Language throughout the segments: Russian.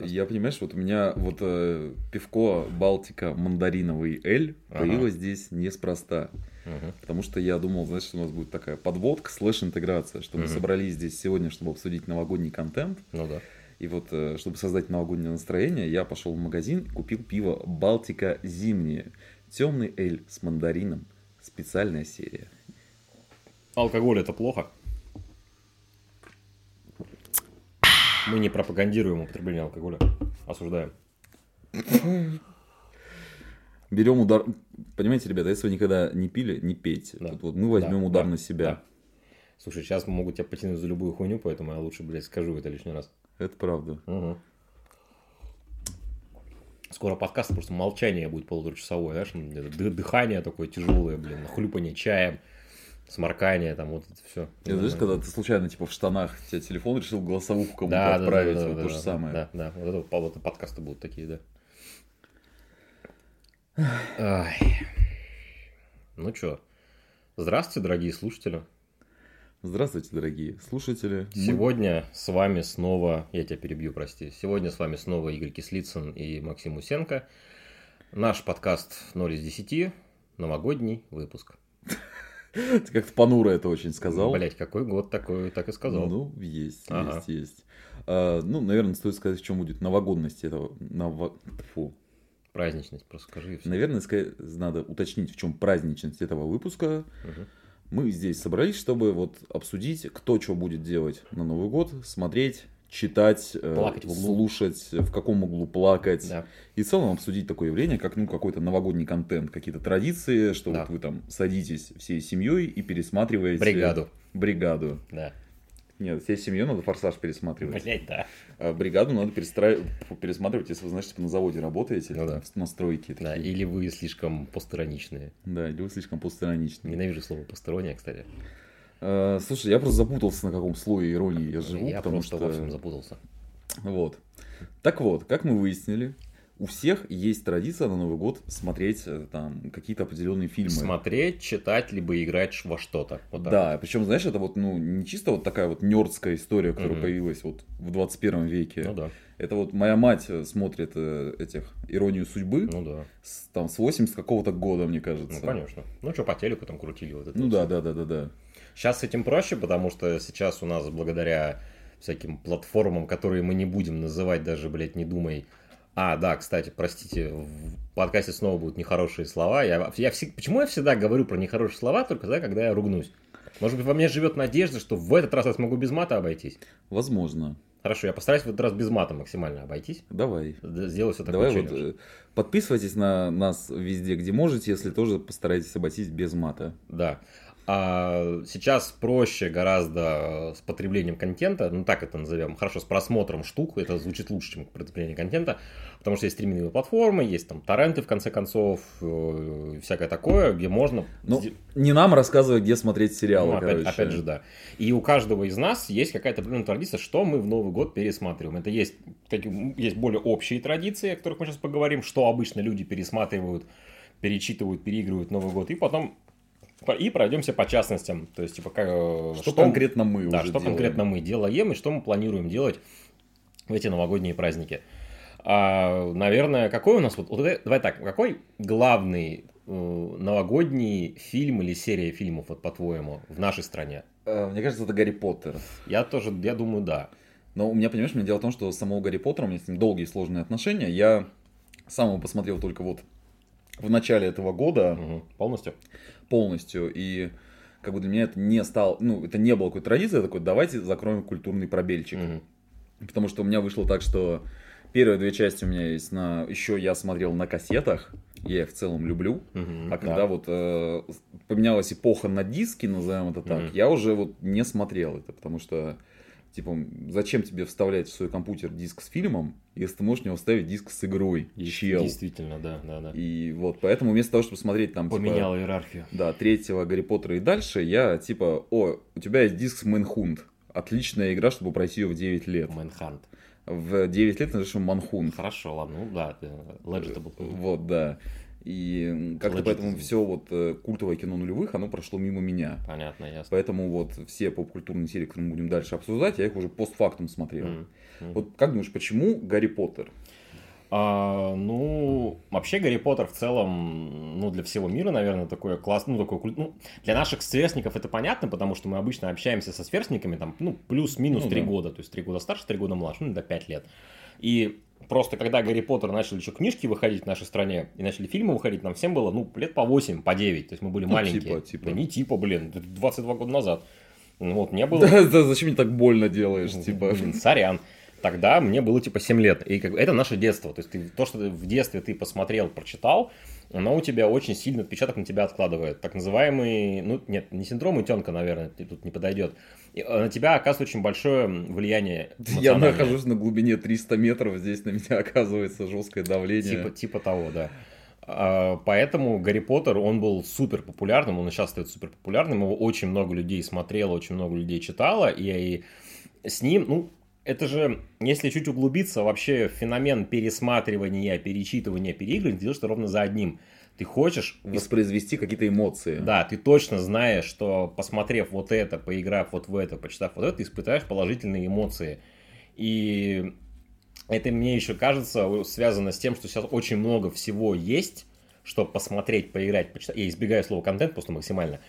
подкаст. Я, понимаешь, вот у меня вот э, пивко Балтика мандариновый Эль Ага. появилось здесь неспроста. Мгм. Потому что я думал, знаешь, что у нас будет такая подводка, слэш-интеграция, что мы Мгм. собрались здесь сегодня, чтобы обсудить новогодний контент. Ну да. И вот, э, чтобы создать новогоднее настроение, я пошел в магазин и купил пиво Балтика зимнее. Темный эль с мандарином. Специальная серия. Алкоголь это плохо. Мы не пропагандируем употребление алкоголя. Осуждаем. Берем удар. Понимаете, ребята, если вы никогда не пили, не пейте. Да. Тут вот мы возьмем Да, удар да, на себя. да. Слушай, сейчас могут тебя потянуть за любую хуйню, поэтому я лучше, блядь, скажу это лишний раз. Это правда. Мгм. Скоро подкаст просто молчание будет полуторачасовое, знаешь, дыхание такое тяжелое, блин, хлюпание чаем, сморкание, там вот это все. Это знаешь, когда ты случайно, типа, в штанах, тебе телефон решил голосовуху кому-то да, да, отправить, да, да, вот да, то да, же самое. Да, да, вот это, вот это подкасты будут такие, да. Ай. Ну что, здравствуйте, дорогие слушатели. Здравствуйте, дорогие слушатели. Мы- Сегодня с вами снова, я тебя перебью, прости. Сегодня с вами снова Игорь Кислицын и Максим Усенко. Наш подкаст 0 из 10, новогодний выпуск. Ты как-то понуро это очень сказал. Блять, какой год такой, так и сказал. Ну, есть, Ага. есть, есть. А, ну, наверное, стоит сказать, в чем будет новогодность этого. Ново... Фу. Праздничность, просто скажи все. Наверное, сказать, надо уточнить, в чем праздничность этого выпуска. Мгм. Мы здесь собрались, чтобы вот обсудить, кто что будет делать на Новый год, смотреть, читать, э, Плакать в углу. слушать, в каком углу плакать. Да. И в целом обсудить такое явление, как ну, какой-то новогодний контент, какие-то традиции, что Да. вот вы там садитесь всей семьей и пересматриваете... Бригаду. Бригаду. Да. Нет, всей семьей надо форсаж пересматривать. Блять, да. А бригаду надо перестра- пересматривать, если вы, знаешь, типа на заводе работаете, Ну да. в настройки. Да, такие. или вы слишком постироничные. Да, или вы слишком постироничные. Ненавижу слово постороннее, кстати. А, слушай, я просто запутался, на каком слое иронии я живу, я потому просто что... во всем запутался. Вот. Так вот, как мы выяснили, у всех есть традиция на Новый год смотреть э, там какие-то определенные фильмы. Смотреть, читать, либо играть во что-то. Вот так Да, причем, знаешь, это вот, ну, не чисто вот такая вот нердская история, которая Мгм. появилась вот в 21 веке. Ну да, Это вот моя мать э, смотрит э, этих «Иронию судьбы» ну да. с, там, с 80 какого-то года, мне кажется. Ну, конечно. Ну, что, по телеку там крутили вот это. Ну вот да, всё. да, да, да, да. Сейчас с этим проще, потому что сейчас у нас благодаря всяким платформам, которые мы не будем называть даже, блядь, не думай. А, да, кстати, простите, в подкасте снова будут нехорошие слова. Я, я всег- почему я всегда говорю про нехорошие слова, только тогда, когда я ругнусь? Может быть, во мне живет надежда, что в этот раз я смогу без мата обойтись? Возможно. Хорошо, я постараюсь в этот раз без мата максимально обойтись. Давай. Сделаю все Давай такое вот э, подписывайтесь на нас везде, где можете, если тоже постарайтесь обойтись без мата. Да. А сейчас проще гораздо э, с потреблением контента, ну так это назовем, хорошо, с просмотром штук, это звучит лучше, чем потребление контента, потому что есть стриминговые платформы, есть там торренты, в конце концов, э, всякое такое, где можно... Ну, не нам рассказывать, где смотреть сериалы, ну, опять, короче. опять же, да. И у каждого из нас есть какая-то определенная традиция, что мы в Новый год пересматриваем. Это есть, такие- есть более общие традиции, о которых мы сейчас поговорим, что обычно люди пересматривают, перечитывают, переигрывают Новый год, и потом по- и пройдемся по частностям. То есть, типа, как, э, Что, конкретно мы да, уже что делаем. конкретно мы делаем и что мы планируем делать в эти новогодние праздники. А, наверное, какой у нас вот, вот давай так, какой главный э, новогодний фильм или серия фильмов, вот по-твоему, в нашей стране? Э, Мне кажется, это Гарри Поттер. Я тоже, я думаю, да. Но у меня, понимаешь, у меня дело в том, что самого Гарри Поттера, у меня с ним долгие сложные отношения. Я сам его посмотрел только вот в начале этого года Мгм. Полностью. полностью. И как бы для меня это не стало, ну, это не было какой-то традицией, я такой, давайте закроем культурный пробельчик. Мгм. Потому что у меня вышло так, что первые две части у меня есть на... Еще я смотрел на кассетах, я их в целом люблю. Мгм. А когда Да. вот э, поменялась эпоха на диски, назовем это так, Мгм. я уже вот не смотрел это, потому что, типа, зачем тебе вставлять в свой компьютер диск с фильмом, если ты можешь в него вставить диск с игрой, чел. Действительно, да, да, да. И вот, поэтому вместо того, чтобы смотреть там, типа, Поменял иерархию. да, третьего Гарри Поттера и дальше, я, типа, о, у тебя есть диск с Мэнхунд. Отличная игра, чтобы пройти ее в 9 лет. Мэнхант. В 9 лет называешь его Манхунд. Хорошо, ладно, ну да, legible. Вот, да. И как-то поэтому все вот э, культовое кино нулевых, оно прошло мимо меня. Понятно, ясно. Поэтому вот все поп-культурные серии, которые мы будем дальше обсуждать, я их уже постфактум смотрел. М, м. Вот как думаешь, почему Гарри Поттер? А, ну, вообще Гарри Поттер в целом, ну, для всего мира, наверное, такое классное, ну, такое, куль- ну, для наших сверстников это понятно, потому что мы обычно общаемся со сверстниками, там, ну, плюс-минус Ну, да. года, то есть три года старше, три года младше, ну, до пять лет. И просто когда Гарри Поттер начали еще книжки выходить в нашей стране, и начали фильмы выходить, нам всем было, ну, лет по 8, по 9, то есть мы были Ну, маленькие. типа, типа. Да не типа, блин, это 22 года назад. Ну, Вот, мне было... Да, да, зачем мне так больно делаешь? Типа, Блин, сорян. Тогда мне было типа 7 лет. И как бы это наше детство. То есть ты, то, что в детстве ты посмотрел, прочитал, оно у тебя очень сильный отпечаток на тебя откладывает. Так называемый, ну нет, не синдром утенка, наверное, тут не подойдет. И, э, На тебя оказывает очень большое влияние. я нахожусь на глубине 300 метров, здесь на меня оказывается жесткое давление. Типа, типа того, да. А, Поэтому Гарри Поттер, он был супер популярным, он сейчас остается супер популярным, его очень много людей смотрело, очень много людей читало, и с ним, ну, это же, если чуть углубиться, вообще феномен пересматривания, перечитывания, переигрывания делаешь ровно за одним. Ты хочешь Воспроизвести какие-то эмоции. да, ты точно знаешь, что посмотрев вот это, поиграв вот в это, почитав вот это, ты испытаешь положительные эмоции. И это мне еще кажется связано с тем, что сейчас очень много всего есть, что посмотреть, поиграть, почитать. Я избегаю слова контент просто максимально.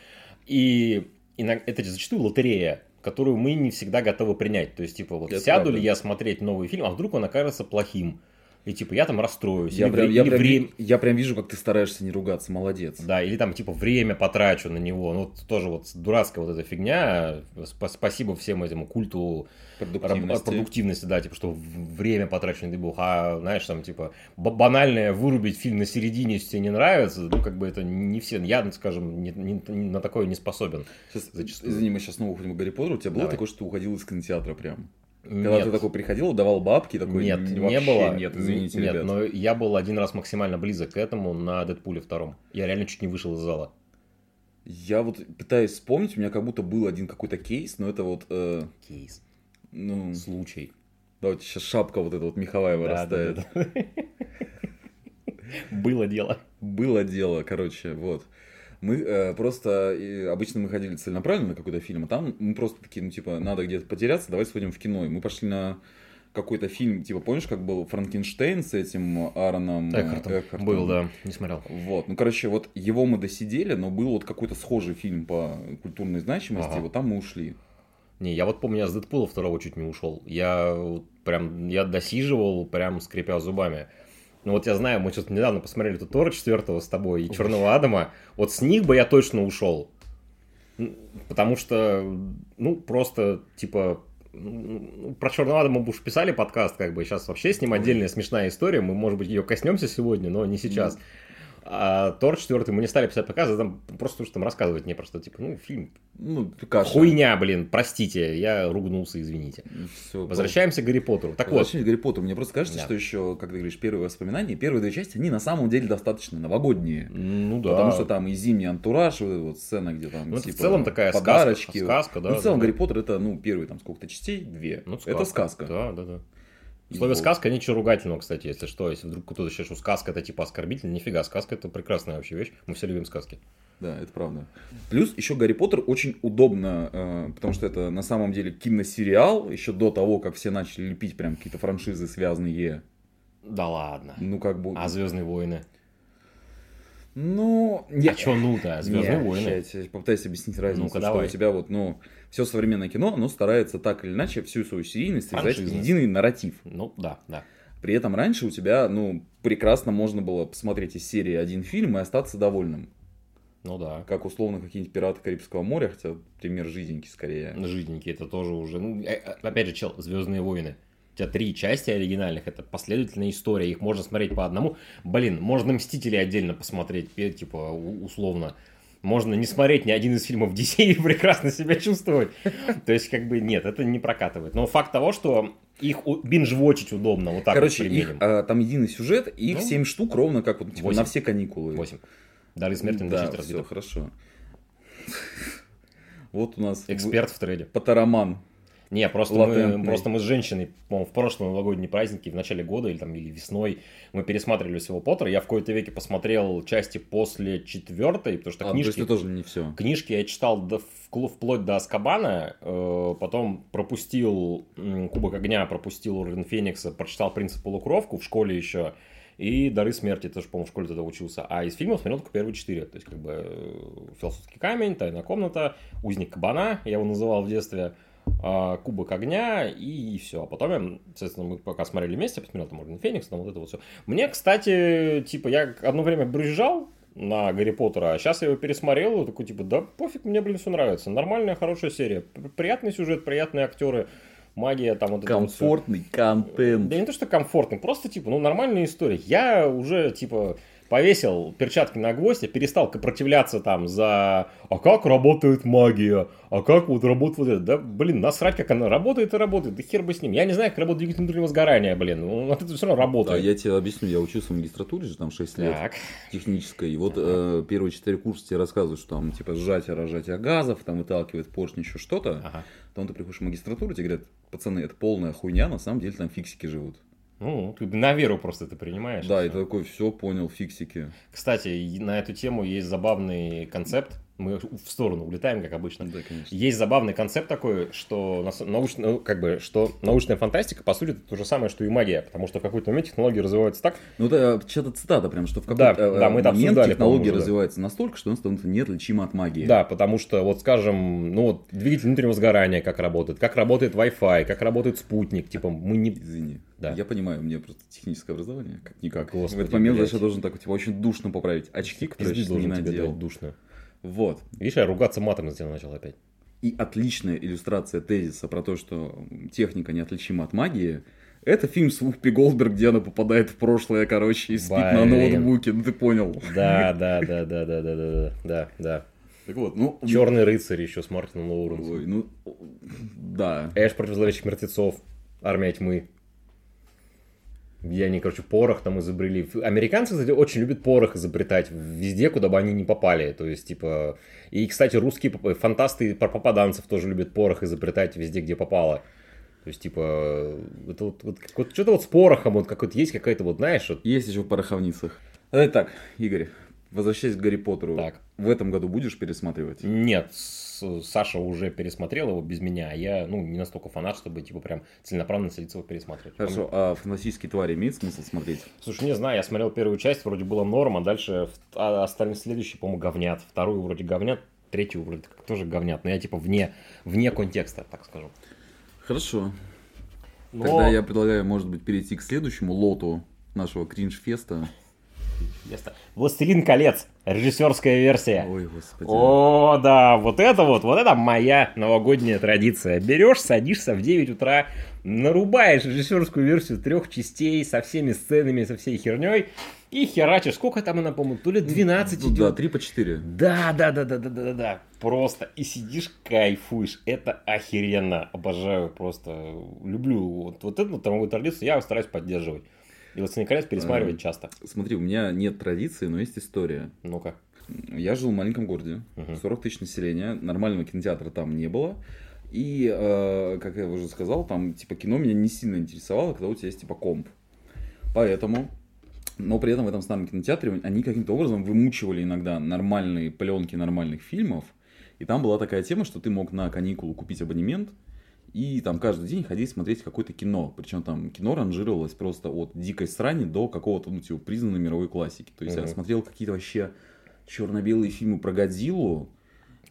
И это зачастую лотерея, которую мы не всегда готовы принять. То есть, типа, вот Это сяду правда. ли я смотреть новый фильм, а вдруг он окажется плохим. И типа я там расстроюсь. Я или прям, я, или прям, время- я прям вижу, как ты стараешься не ругаться, молодец. да, или там типа время потрачу на него. Ну, вот тоже вот дурацкая вот эта фигня. Сп- спасибо всем этому культу Продуктивности. продуктивности, да, типа, что время потрачу на дебух. А, знаешь, там, типа, банальное вырубить фильм на середине, если тебе не нравится, ну, как бы это не все. Я, скажем, не- не- не- на такое не способен. Сейчас, Зачастую. извини, мы сейчас снова уходим к Гарри Поттеру. У тебя было Давай. такое, что ты уходил из кинотеатра прям? Когда Нет. ты такой приходил, давал бабки, такой, Нет, «Н- не было. Нет, извините, Нет, ребят. но я был один раз максимально близок к этому на Дэдпуле втором. Я реально чуть не вышел из зала. Я вот пытаюсь вспомнить, у меня как будто был один какой-то кейс, но это вот, э, Кейс. ну, Случай. давайте сейчас шапка вот эта вот меховая Да, да, вырастает. да, да. Было дело. Было дело, короче, вот. Мы э, просто, э, обычно мы ходили целенаправленно на какой-то фильм, а там мы просто такие, ну, типа, надо где-то потеряться, давай сходим в кино. И мы пошли на какой-то фильм, типа, помнишь, как был Франкенштейн с этим Аароном э, Экхартом. Экхартом? Был, да, не смотрел. Вот, ну, короче, вот его мы досидели, но был вот какой-то схожий фильм по культурной значимости, Ага. вот там мы ушли. Не, я вот помню, я с Дэдпула второго чуть не ушел. Я прям, я досиживал, прям скрипя зубами. Ну вот я знаю, мы что-то недавно посмотрели тут Тора четвертого с тобой и Черного Адама. Вот с них бы я точно ушел. Потому что, ну, просто, типа, м, про Черного Адама мы уж писали подкаст, как бы, сейчас вообще с ним отдельная смешная история, мы, может быть, ее коснемся сегодня, но не сейчас. А Тор четвертый мы не стали писать подкаст, там просто потому что там рассказывать не просто, типа, ну, фильм Ну, каша. Хуйня, блин, простите, я ругнулся, извините. Всё, Возвращаемся к Гарри Поттеру. Так вот, Гарри Поттеру, мне просто кажется, Да. что еще, как ты говоришь, первые воспоминания, первые две части, они на самом деле достаточно новогодние. ну да. Потому что там и зимний антураж, вот эта вот сцена, где там Ну, это типа, в целом такая подарочки. сказка, сказка, да, Ну, в целом да, Гарри Поттер это, ну, первые там сколько-то частей, две. Ну, Это сказка. Да, да, да. Вот. сказка ничего ругательного, кстати, если что. Если вдруг кто-то считает, что сказка это типа оскорбительно, нифига, сказка это прекрасная вообще вещь. Мы все любим сказки. Да, это правда. Плюс еще Гарри Поттер очень удобно, э, потому что это на самом деле киносериал, еще до того, как все начали лепить прям какие-то франшизы связанные. Да ладно. Ну, как бы... А Звездные войны? Ну, А чё ну-то? Звездные Не, войны. Я попытаюсь объяснить разницу, Ну-ка, что давай. у тебя вот, ну, все современное кино, оно старается так или иначе всю свою серийность связать в единый нарратив. Ну да, да. При этом раньше у тебя, ну, прекрасно можно было посмотреть из серии один фильм и остаться довольным. Ну да. Как условно какие-нибудь пираты Карибского моря, хотя пример жизненький скорее. Жиденький, это тоже уже. Ну, э, э, опять же, чел, Звездные войны. Тебя три части оригинальных, это последовательная история, их можно смотреть по одному. Блин, можно Мстители отдельно посмотреть, э, типа, условно. Можно не смотреть ни один из фильмов DC и прекрасно себя чувствовать. То есть, как бы, нет, это не прокатывает. Но факт того, что их бинж-вотчить удобно, вот так Короче, вот их, а, там единый сюжет, и их Ну, 7 штук ровно как вот типа, восемь. на все каникулы. Восемь. Дары смерти на Да, 10 все, разбитых. хорошо. Вот у нас Эксперт в трейде. Потароман. Не, просто мы, Латентный. просто мы с женщиной, по-моему, в прошлом новогодние праздники, в начале года или там или весной, мы пересматривали всего Поттера. Я в какой-то веке посмотрел части после четвертой, потому что А, то книжки, это тоже не все. книжки я читал до, вплоть до Аскабана, э, потом пропустил Кубок огня, пропустил Орден Феникса, прочитал Принцип полукровку в школе еще. И Дары смерти тоже, по-моему, в школе тогда учился. А из фильмов смотрел только первые четыре. То есть, как бы, э, Философский камень, Тайная комната, Узник кабана, я его называл в детстве, Кубок огня и, все. А потом, соответственно, мы пока смотрели вместе, посмотрел там Орден Феникс, там вот это вот все. Мне, кстати, типа, я одно время брюзжал на Гарри Поттера, а сейчас я его пересмотрел, и такой, типа, да пофиг, мне, блин, все нравится. Нормальная, хорошая серия. Приятный сюжет, приятные актеры, магия, там вот это вот. Комфортный контент. Да не то, что комфортный, просто, типа, ну, нормальная история. Я уже, типа, повесил перчатки на гвоздь, я перестал сопротивляться там за «А как работает магия? А как вот работает вот это?» Да, блин, насрать, как она работает и работает, да хер бы с ним. Я не знаю, как работает двигатель внутреннего сгорания, блин, ну, это все равно Да, работает. я тебе объясню, я учился в магистратуре же там 6 лет. Так, технической. И вот э, первые четыре курса тебе рассказывают, что там типа сжатие, разжатие газов, там выталкивает поршень, еще что-то. ага. Потом ты приходишь в магистратуру, тебе говорят, пацаны, это полная хуйня, на самом деле там фиксики живут. Ну, ты на веру просто это принимаешь. да, и ты такой, все, понял, фиксики. Кстати, на эту тему есть забавный концепт. Мы в сторону улетаем, как обычно. Да, конечно. Есть забавный концепт такой, что, научно- ну, как бы, что научная фантастика, по сути, это то же самое, что и магия. Потому что в какой-то момент технологии развиваются так, Ну, это что-то цитата прям, что в Да, какой-то э, да, мы это момент обсуждали, технология по-моему, уже, да. развивается настолько, что она становится неотличима от магии. Да, потому что, вот скажем, ну вот двигатель внутреннего сгорания как работает, как работает Wi-Fi, как работает спутник, типа мы не... Извини. Да. Я понимаю, у меня просто техническое образование, как-никак. Господи, в этот момент, блядь. я должен так, типа, очень душно поправить. Очки, которые я не надел. душно. Вот. Видишь, я ругаться матом на тебя начал опять. И отличная иллюстрация тезиса про то, что техника неотличима от магии, это фильм с Вупи Голдберг, где она попадает в прошлое, короче, и спит на Блин. ноутбуке, ну ты понял. Да, да, да, да, да, да, да, да, да. Так вот, ну... Черный рыцарь еще с Мартином Лоуренсом. Ой, ну, да. Эш против зловещих мертвецов. Армия тьмы. Где они, короче, порох там изобрели. Американцы, кстати, очень любят порох изобретать везде, куда бы они ни попали. То есть, типа... И, кстати, русские фантасты про попаданцев тоже любят порох изобретать везде, где попало. То есть, типа, это вот, вот, вот что-то вот с порохом, вот какой-то есть какая-то вот, знаешь, вот, Есть еще в пороховницах. Давай так, Игорь, возвращаясь к Гарри Поттеру. Так. В этом году будешь пересматривать? Нет, Саша уже пересмотрел его без меня, а я, ну, не настолько фанат, чтобы, типа, прям целенаправленно садиться его пересматривать. Хорошо, а фантастические твари имеет смысл смотреть? Слушай, не знаю, я смотрел первую часть, вроде было норм, а дальше а остальные следующие, по-моему, говнят. Вторую вроде говнят, третью вроде как тоже говнят, но я типа вне, вне контекста, так скажу. Хорошо. Но- Тогда я предлагаю, может быть, перейти к следующему лоту нашего кринж-феста. Ясно. Властелин колец, режиссерская версия. Ой, господи. О, да, вот это вот, вот это моя новогодняя традиция. Берешь, садишься в 9 утра, нарубаешь режиссерскую версию трех частей со всеми сценами, со всей херней и херачишь. Сколько там она, по-моему, то ли 12 Ну идет. Да, 3 по 4. Да, да, да, да, да, да, да, да. Просто и сидишь, кайфуешь. Это охеренно. Обожаю просто. Люблю вот, вот эту травмовую традицию. Я стараюсь поддерживать. И вот колец пересматривать Ага. часто. Смотри, у меня нет традиции, но есть история. Ну-ка. Я жил в маленьком городе, Мгм. 40 тысяч населения, нормального кинотеатра там не было. И, э, как я уже сказал, там, типа, кино меня не сильно интересовало, когда у тебя есть, типа, комп. Поэтому, но при этом в этом старом кинотеатре они каким-то образом вымучивали иногда нормальные пленки нормальных фильмов. И там была такая тема, что ты мог на каникулу купить абонемент и там каждый день ходить смотреть какое-то кино. Причем там кино ранжировалось просто от дикой срани до какого-то, ну, типа, признанной мировой классики. То есть я Мгм. смотрел какие-то вообще черно-белые фильмы про Годзиллу.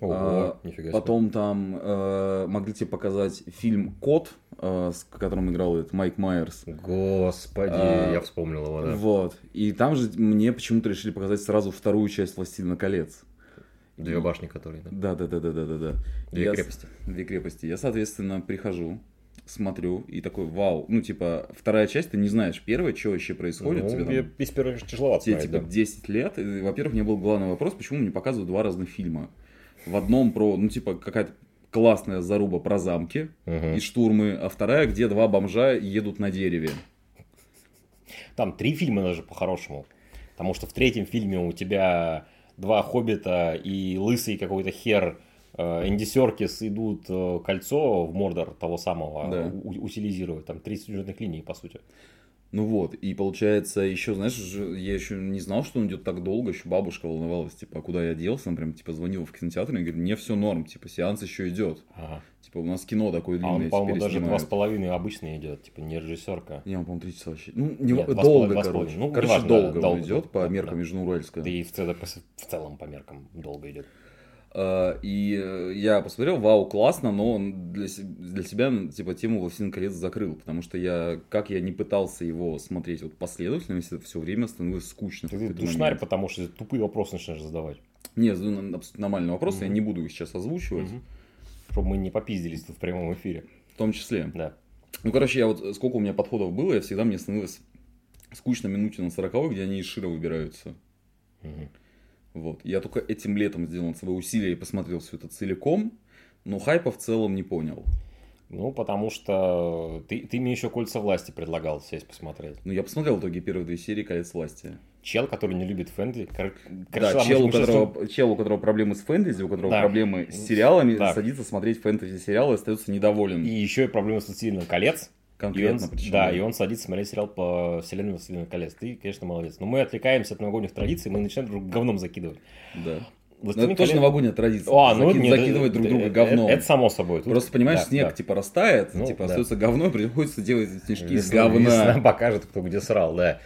Ого, А, нифига себе. Потом там э, могли тебе показать фильм Кот, э, с которым играл этот Майк Майерс. Господи, А, я вспомнил его, да. Вот. И там же мне почему-то решили показать сразу вторую часть Властелина колец. Две башни, которые, да. Да, да, да, да, да, да. Две Я с- крепости. Две крепости. Я, соответственно, прихожу, смотрю и такой, вау. Ну, типа, вторая часть, ты не знаешь, первая, что вообще происходит. Ну, тебе там я без первого тяжеловато тебе, типа, да. 10 лет. И, во-первых, мне был главный вопрос, почему мне показывают два разных фильма. В одном про, ну, типа, какая-то классная заруба про замки Мгм. и штурмы, а вторая, где два бомжа едут на дереве. Там три фильма даже по-хорошему. Потому что в третьем фильме у тебя два хоббита и лысый какой-то хер Энди Серкис идут э, кольцо в Мордор того самого Да. у- утилизировать. Там три сюжетных линии, по сути. Ну вот, и получается, еще, знаешь, я еще не знал, что он идет так долго, еще бабушка волновалась, типа, а куда я делся, он прям, типа, звонил в кинотеатр и говорит, мне все норм, типа, сеанс еще идет. Ага. Типа, у нас кино такое А он, длинное по-моему, даже два снимают. с половиной обычно идет, типа не режиссерка. Не, он, по-моему, три часа вообще. Ну, не, Нет, два долго, два короче. Ну, короче, неважно, долго, да, он долго, идет по меркам да. Междунуральска. Да и в, целом, в целом по меркам долго идет. А, И э, я посмотрел, вау, классно, но для, для себя, типа, тему «Властелин колец» закрыл, потому что я, как я не пытался его смотреть вот последовательно, все время становилось скучно. Ты душнарь, момент. потому что тупые вопросы начинаешь задавать. Не, задаю на- абсолютно нормальный вопрос, я Мгм. не буду их сейчас озвучивать, Чтобы мы не попиздились тут в прямом эфире. в том числе. Да. Ну, короче, я вот, сколько у меня подходов было, я всегда, мне становилось скучно минуте на 40 где они из Шира выбираются. Мгм. Вот. Я только этим летом сделал над собой усилие и посмотрел все это целиком, но хайпа в целом не понял. Ну, потому что ты, ты мне еще кольца власти предлагал сесть посмотреть. Ну, я посмотрел в итоге первые две серии «Колец власти». Чел, который не любит фэнтези. Кор- Да, короче, чел, у которого, чел, у которого проблемы с фэнтези, у которого Да. проблемы с сериалами, Да. садится смотреть фэнтези-сериалы и остается недоволен. И еще и проблемы с «Властелином колец». И он, Конкретно причем. да, и он садится смотреть сериал по вселенной «Властелина колец». Ты, конечно, молодец. Но мы отвлекаемся от новогодних традиций, мы начинаем друг говном закидывать. Да. Но «Властелин это тоже колец»- новогодняя традиция. А, ну, Заки- нет, закидывать друг друга говном. Это, это само собой. Тут- Просто, понимаешь, да, снег да. типа растает, Ну, типа да. остается говно, приходится делать снежки из Весна- говна. весна покажет, кто где срал, да.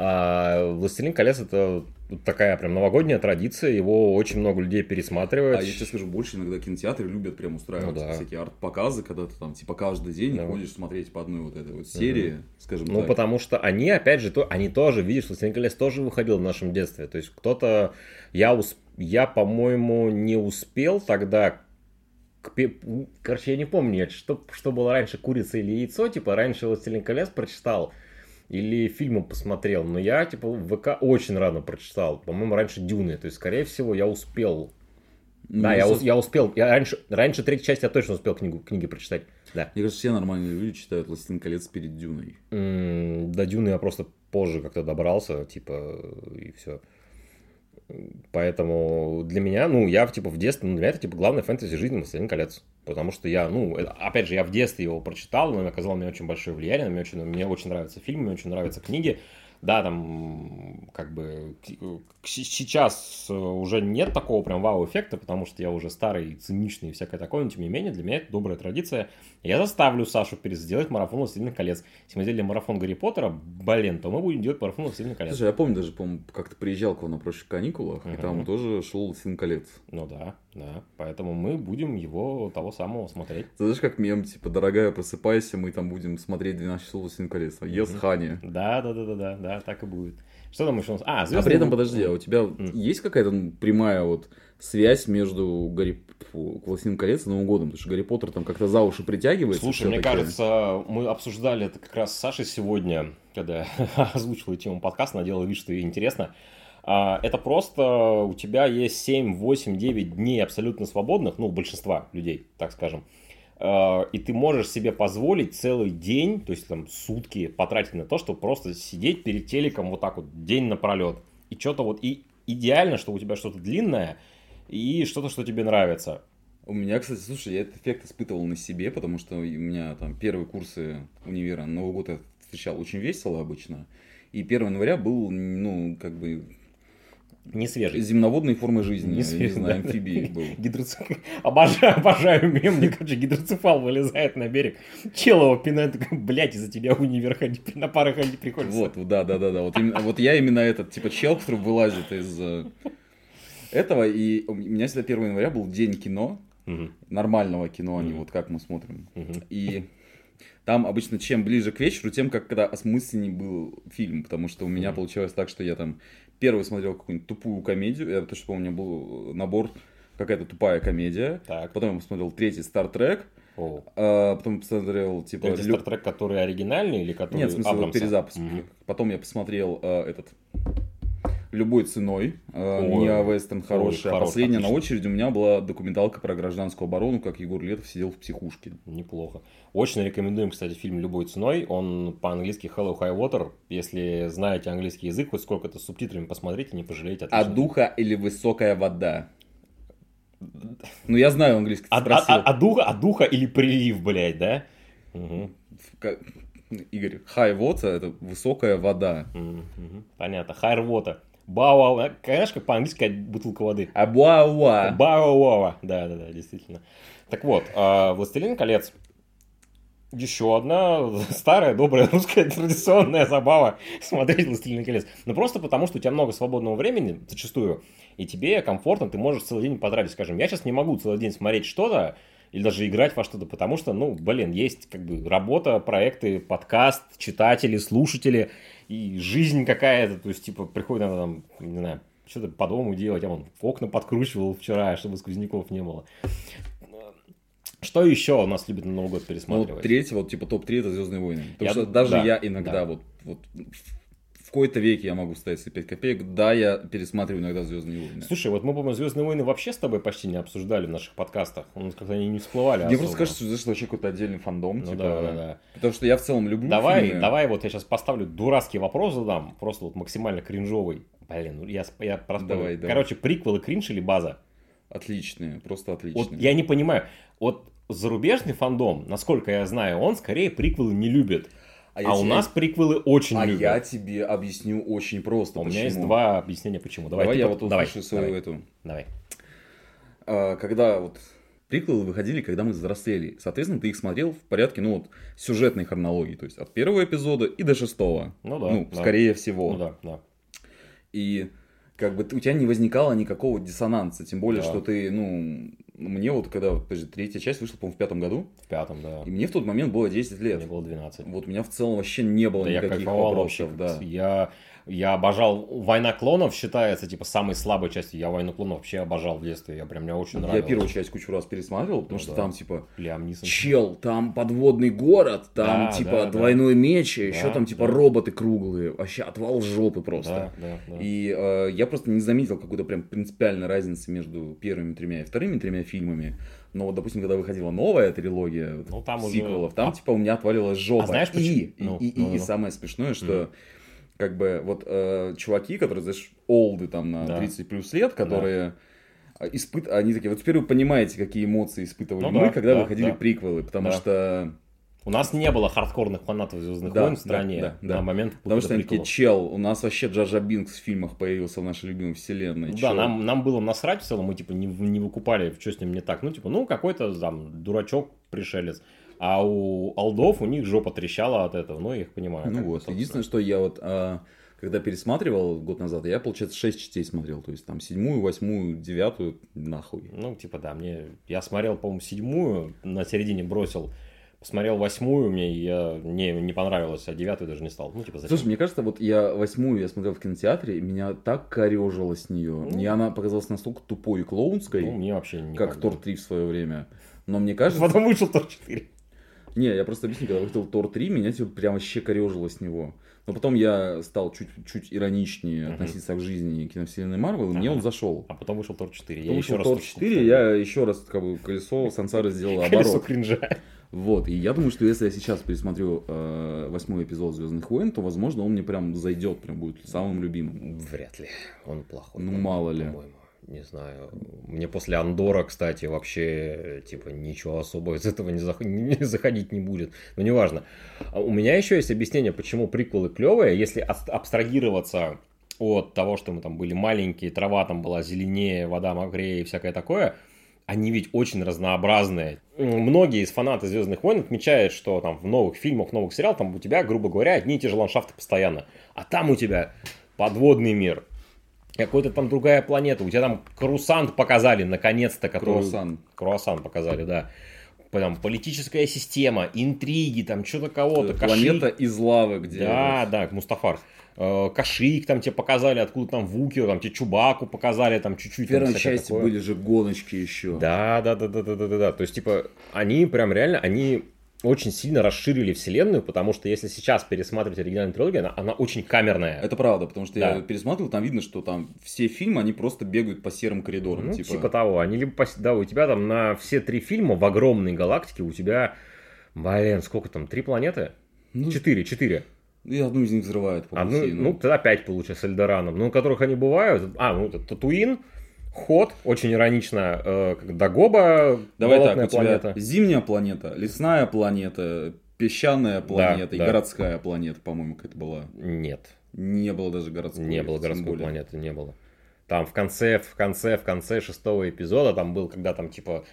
А «Властелин колец» — это такая прям новогодняя традиция, его очень много людей пересматривает. А я тебе скажу, больше иногда кинотеатры любят прям устраивать Ну да. всякие арт-показы, когда ты там типа каждый день Да. ходишь смотреть по одной вот этой вот серии, скажем Ну, так. потому что они, опять же, то, они тоже, видишь, «Властелин колец» тоже выходил в нашем детстве. То есть кто-то... Я, ус- я по-моему, не успел тогда... Короче, я не помню, что, что было раньше, курица или яйцо. Типа, раньше «Властелин колец» прочитал или фильмы посмотрел. Но я, типа, в ВК очень рано прочитал. По-моему, раньше «Дюны». То есть, скорее всего, я успел... Ну, да, я, со- я успел. Я раньше, раньше третьей части я точно успел книгу, книги прочитать. Да. Мне кажется, все нормальные люди читают «Властелин колец» перед Дюной. М, До Дюны я просто позже как-то добрался, типа, и все. Поэтому для меня, ну, я, типа, в детстве, ну, для меня это, типа, главная фэнтези жизни «Властелин колец». Потому что я, ну, это- опять же, я в детстве его прочитал, но он оказал мне очень большое влияние, мне очень, мне очень нравятся фильмы, мне очень нравятся книги. Да, там, как бы, сейчас уже нет такого прям вау-эффекта, потому что я уже старый, циничный и всякое такое, но тем не менее, для меня это добрая традиция. Я заставлю Сашу пересделать марафон «Властелин колец». Если мы сделали марафон Гарри Поттера, блин, то мы будем делать марафон «Властелин колец». Слушай, я помню даже, по-моему, как-то приезжал к вам на прошлых каникулах, и Мгм. там тоже шел «Властелин колец». Ну да, да. Поэтому мы будем его того самого смотреть. Ты знаешь, как мем, типа, дорогая, просыпайся, мы там будем смотреть 12 часов «Властелин колец». Ес. Хани. Да, да, да, да, да, да, так и будет. Что там еще у нас? А, А «Звездные при этом, войны». подожди, а у тебя М. есть какая-то прямая вот связь между Гарри «Властелин колец» и Новым годом? Потому что Гарри Поттер там как-то за уши притягивается. Слушай, мне кажется, мы обсуждали это как раз с Сашей сегодня, когда озвучил тему подкаста, наделал вид, что ей интересно. А, Это просто у тебя есть 7, 8, 9 дней абсолютно свободных, ну, большинства людей, так скажем. А, И ты можешь себе позволить целый день, то есть там сутки потратить на то, чтобы просто сидеть перед телеком вот так вот день напролет. И что-то вот, и идеально, что у тебя что-то длинное, и что-то, что тебе нравится. У меня, кстати, слушай, я этот эффект испытывал на себе, потому что у меня там первые курсы универа Новый год я встречал очень весело обычно. И 1 января был, ну, как бы, Не свежий. земноводной формы жизни. Не я не свежий, знаю, да. амфибией был. Гидроцефал. Обожаю, обожаю мем, мне, короче, гидроцефал вылезает на берег. Чел его пинает, такой, блядь, из-за тебя универ ходить, на пары ходить приходится. Вот, да, да, да, да. Вот, именно- вот я именно этот, типа, чел, который вылазит из э, этого. И у меня всегда 1 января был день кино, Мгм, нормального кино, а не вот как мы смотрим. мгм. И там обычно чем ближе к вечеру, тем как когда осмысленней был фильм, потому что у меня Мгм. получалось так, что я там первый смотрел какую-нибудь тупую комедию, я точно помню, у меня был набор какая-то тупая комедия, Так. потом я посмотрел третий Star Trek, а потом посмотрел типа... Третий Стартрек, который оригинальный или который Нет, в смысле, вот Абрамса? перезапуск. Мгм. Потом я посмотрел э, этот любой ценой. Э, Ой. Миа Вестон хороший. А последняя на отлично. очереди у меня была документалка про гражданскую оборону, как Егор Летов сидел в психушке. Неплохо. Очень рекомендуем, кстати, фильм «Любой ценой». Он по-английски Hello High Water. Если знаете английский язык, хоть сколько-то с субтитрами посмотрите, не пожалеете. А Отлично. духа или высокая вода? Ну, я знаю английский, А, спросил. а- а духа, а духа или прилив, блядь, да? Ка- Игорь, high water – это высокая вода. Понятно. Хайрвота. Бауа, знаешь, как по-английски бутылка воды? А буа Бауа. Да, да, да, действительно. Так вот, а, «Властелин колец» еще одна старая, добрая русская традиционная забава смотреть «Властелин колец». Ну, просто потому, что у тебя много свободного времени, зачастую, и тебе комфортно, ты можешь целый день потратить, скажем, я сейчас не могу целый день смотреть что-то, или даже играть во что-то, потому что, ну, блин, есть как бы работа, проекты, подкаст, читатели, слушатели, и жизнь какая-то, то есть, типа, приходит надо там, не знаю, что-то по дому делать, я вон окна подкручивал вчера, чтобы сквозняков не было. Что еще у нас любят на Новый год Ну, пересматривать? вот третий, вот типа топ-3 это Звездные войны. Потому Я- что даже да, я иногда да. вот, вот в какой-то веке я могу ставить себе 5 копеек. Да, я пересматриваю иногда Звездные войны. Слушай, вот мы, по-моему, Звездные войны вообще с тобой почти не обсуждали в наших подкастах. Ну, как-то они не всплывали. Мне особо. просто кажется, что это вообще какой-то отдельный фандом. Ну типа, да, да, да. Потому что я в целом люблю Давай, фильмы. давай, вот я сейчас поставлю дурацкий вопрос задам, просто вот максимально кринжовый. Блин, ну я, я просто... Давай, давай. Короче, приквелы кринж или база? Отличные, просто Вот отличные. я не понимаю, вот зарубежный фандом, насколько я знаю, он скорее приквелы не любит. А, я у тебе- нас приквелы очень А любят. я тебе объясню очень просто. У меня есть почему. два объяснения, почему. Давай, Давай, я пот- вот давай, услышу свою давай, эту. давай. А, когда вот приквелы выходили, когда мы взрослели. Соответственно, ты их смотрел в порядке, ну вот, сюжетной хронологии. То есть от первого эпизода и до шестого. Ну да, Ну, да. скорее всего. Ну да, да. И как бы у тебя не возникало никакого диссонанса. Тем более, Да. что ты, ну, мне вот когда, подожди, третья часть вышла, по-моему, в пятом году, В пятом, да. и мне в тот момент было 10 лет. Мне было 12. Вот у меня в целом вообще не было Да я никаких кайфовал вопросов, вообще. да. Я, я обожал... «Война клонов» считается, типа, самой слабой частью. Я «Войну клонов» вообще обожал в детстве. Я прям, мне очень Я нравилось. первую часть кучу раз пересматривал, потому Ну что да. там, типа, Лиам Нисон. чел, там подводный город, там, Да, типа, да, да. двойной меч, и еще Да, там, типа, да. роботы круглые. Вообще отвал жопы просто. Да, да, да. И э, я просто не заметил какой-то прям принципиальной разницы между первыми тремя и вторыми тремя фильмами. Но вот, допустим, когда выходила новая трилогия Ну, там уже- сиквелов, там А- типа у меня отвалилась жопа. А знаешь, почему? И, и- Ну, и- ну, и- и ну. самое смешное, что как бы вот э, чуваки, которые, знаешь, олды там на Да. 30 плюс лет, которые э, испыт... они такие, вот теперь вы понимаете, какие эмоции испытывали Ну мы, да, когда да, выходили да. приквелы, потому Да. что У нас не было хардкорных фанатов Звездных Да, войн в да, стране да, да. на момент Потому что они такие, чел, у нас вообще Джаджа Бинкс в фильмах появился в нашей любимой вселенной. Ну чё?» Да, нам, нам было насрать в целом, мы типа не, не выкупали, что с ним не так. Ну, типа, ну, какой-то там дурачок, пришелец. А у алдов у них жопа трещала от этого, ну, я их понимаю. Ну вот, единственное, что я вот, а, когда пересматривал год назад, я, получается, 6 частей смотрел. То есть там седьмую, восьмую, девятую, нахуй. Ну, типа, да, мне... Я смотрел, по-моему, седьмую, на середине бросил. Посмотрел восьмую, мне я, не, не понравилось, а девятую даже не стал. Ну, типа, зачем? Слушай, мне кажется, вот я восьмую я смотрел в кинотеатре, и меня так корежило с нее. Ну. Мне она показалась настолько тупой и клоунской, Ну, мне вообще не как Тор 3 в свое время. Но мне кажется... Потом вышел Тор 4. Не, я просто объясню, когда выходил Тор 3, меня типа прям вообще корежило с него. Но потом я стал чуть, чуть ироничнее Мгм. относиться к жизни киновселенной Марвел, и мне Ага. он зашел. А потом вышел Тор 4. Потом я вышел еще Тор тут 4, вспомнил. я еще раз как бы колесо сансары сделал Колесо оборот. кринжа. Вот, и я думаю, что если я сейчас пересмотрю э, восьмой эпизод Звездных войн, то, возможно, он мне прям зайдет, прям будет самым любимым. Вряд ли. Он плохой. Ну, мало ли. по-моему. Не знаю. Мне после Андора, кстати, вообще, типа, ничего особого из этого не, зах- не заходить не будет. Но неважно. А У меня еще есть объяснение, почему приквелы клевые, если абстрагироваться от того, что мы там были маленькие, трава там была зеленее, вода мокрее и всякое такое, они ведь очень разнообразные. Многие из фанатов Звездных войн отмечают, что там в новых фильмах, в новых сериалах, там у тебя, грубо говоря, одни и те же ландшафты постоянно. А там у тебя подводный мир, какой-то там другая планета. У тебя там Крусант показали, наконец-то. Который... Круассан. Круассан показали, да. Там политическая система, интриги, там что-то кого-то. Э, Планета из лавы, где... Да, да, Мустафар. Э, Кашик там тебе показали, откуда там Вуки, там тебе Чубаку показали, там чуть-чуть. В там первой всякое части такое. были же гоночки еще. Да, да, да, да, да, да, да, да. То есть, типа, они прям реально, они очень сильно расширили вселенную, потому что если сейчас пересматривать оригинальную трилогию, она, она очень камерная. Это правда, потому что Да. я пересматривал, там видно, что там все фильмы, они просто бегают по серым коридорам. Ну, типа, типа... того. Они либо, пос- да, у тебя там на все три фильма в огромной галактике у тебя, блин, сколько там, три планеты? Ну, Четыре, четыре. И одну из них взрывают по Одну, пути, ну, тогда пять получается с Эльдораном. Ну, у которых они бывают. А, ну, это Татуин, Ход, очень иронично, э, Дагоба, Давай так, у тебя планета. зимняя планета, лесная планета, песчаная планета и да. городская планета, по-моему, какая-то была. Нет, Не было даже городской. не было городской планеты, не было. Там в конце, в конце, в конце шестого эпизода, там был, когда там типа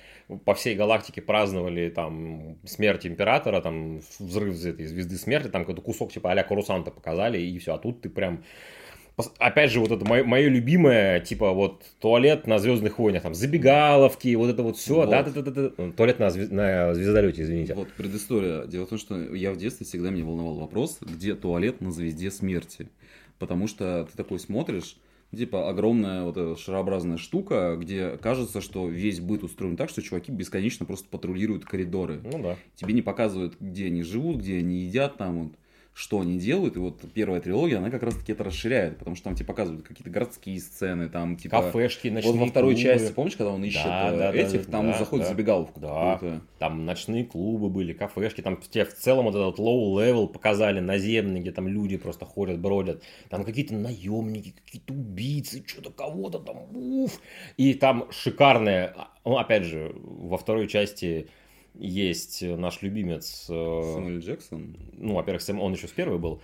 по всей галактике праздновали там смерть императора, там взрыв этой звезды смерти, там какой-то кусок типа а-ля Курусанта показали, и все. А тут ты прям Опять же, вот это мое, любимое, типа вот туалет на Звездных войнах, там забегаловки, вот это вот все, Вот. да, да, да, да, да. Туалет на, звез- на звездолете, извините. Вот предыстория. Дело в том, что я в детстве всегда меня волновал вопрос, где туалет на звезде смерти. Потому что ты такой смотришь, типа огромная вот эта шарообразная штука, где кажется, что весь быт устроен так, что чуваки бесконечно просто патрулируют коридоры. Ну да. Тебе не показывают, где они живут, где они едят, там вот, что они делают. И вот первая трилогия, она как раз таки это расширяет, потому что там тебе показывают какие-то городские сцены, там типа... Кафешки, ночные Вот во второй клубы. части, помнишь, когда он ищет Да, э, да, да, этих, да, там да, заходит да. забегаловку Да. Там ночные клубы были, кафешки, там тебе в целом вот этот low-level показали, наземный, где там люди просто ходят, бродят. Там какие-то наемники, какие-то убийцы, что-то кого-то там, уф. И там шикарная, ну, опять же, во второй части есть наш любимец, э, Самуэль Джексон. ну, во-первых, он еще с первой был,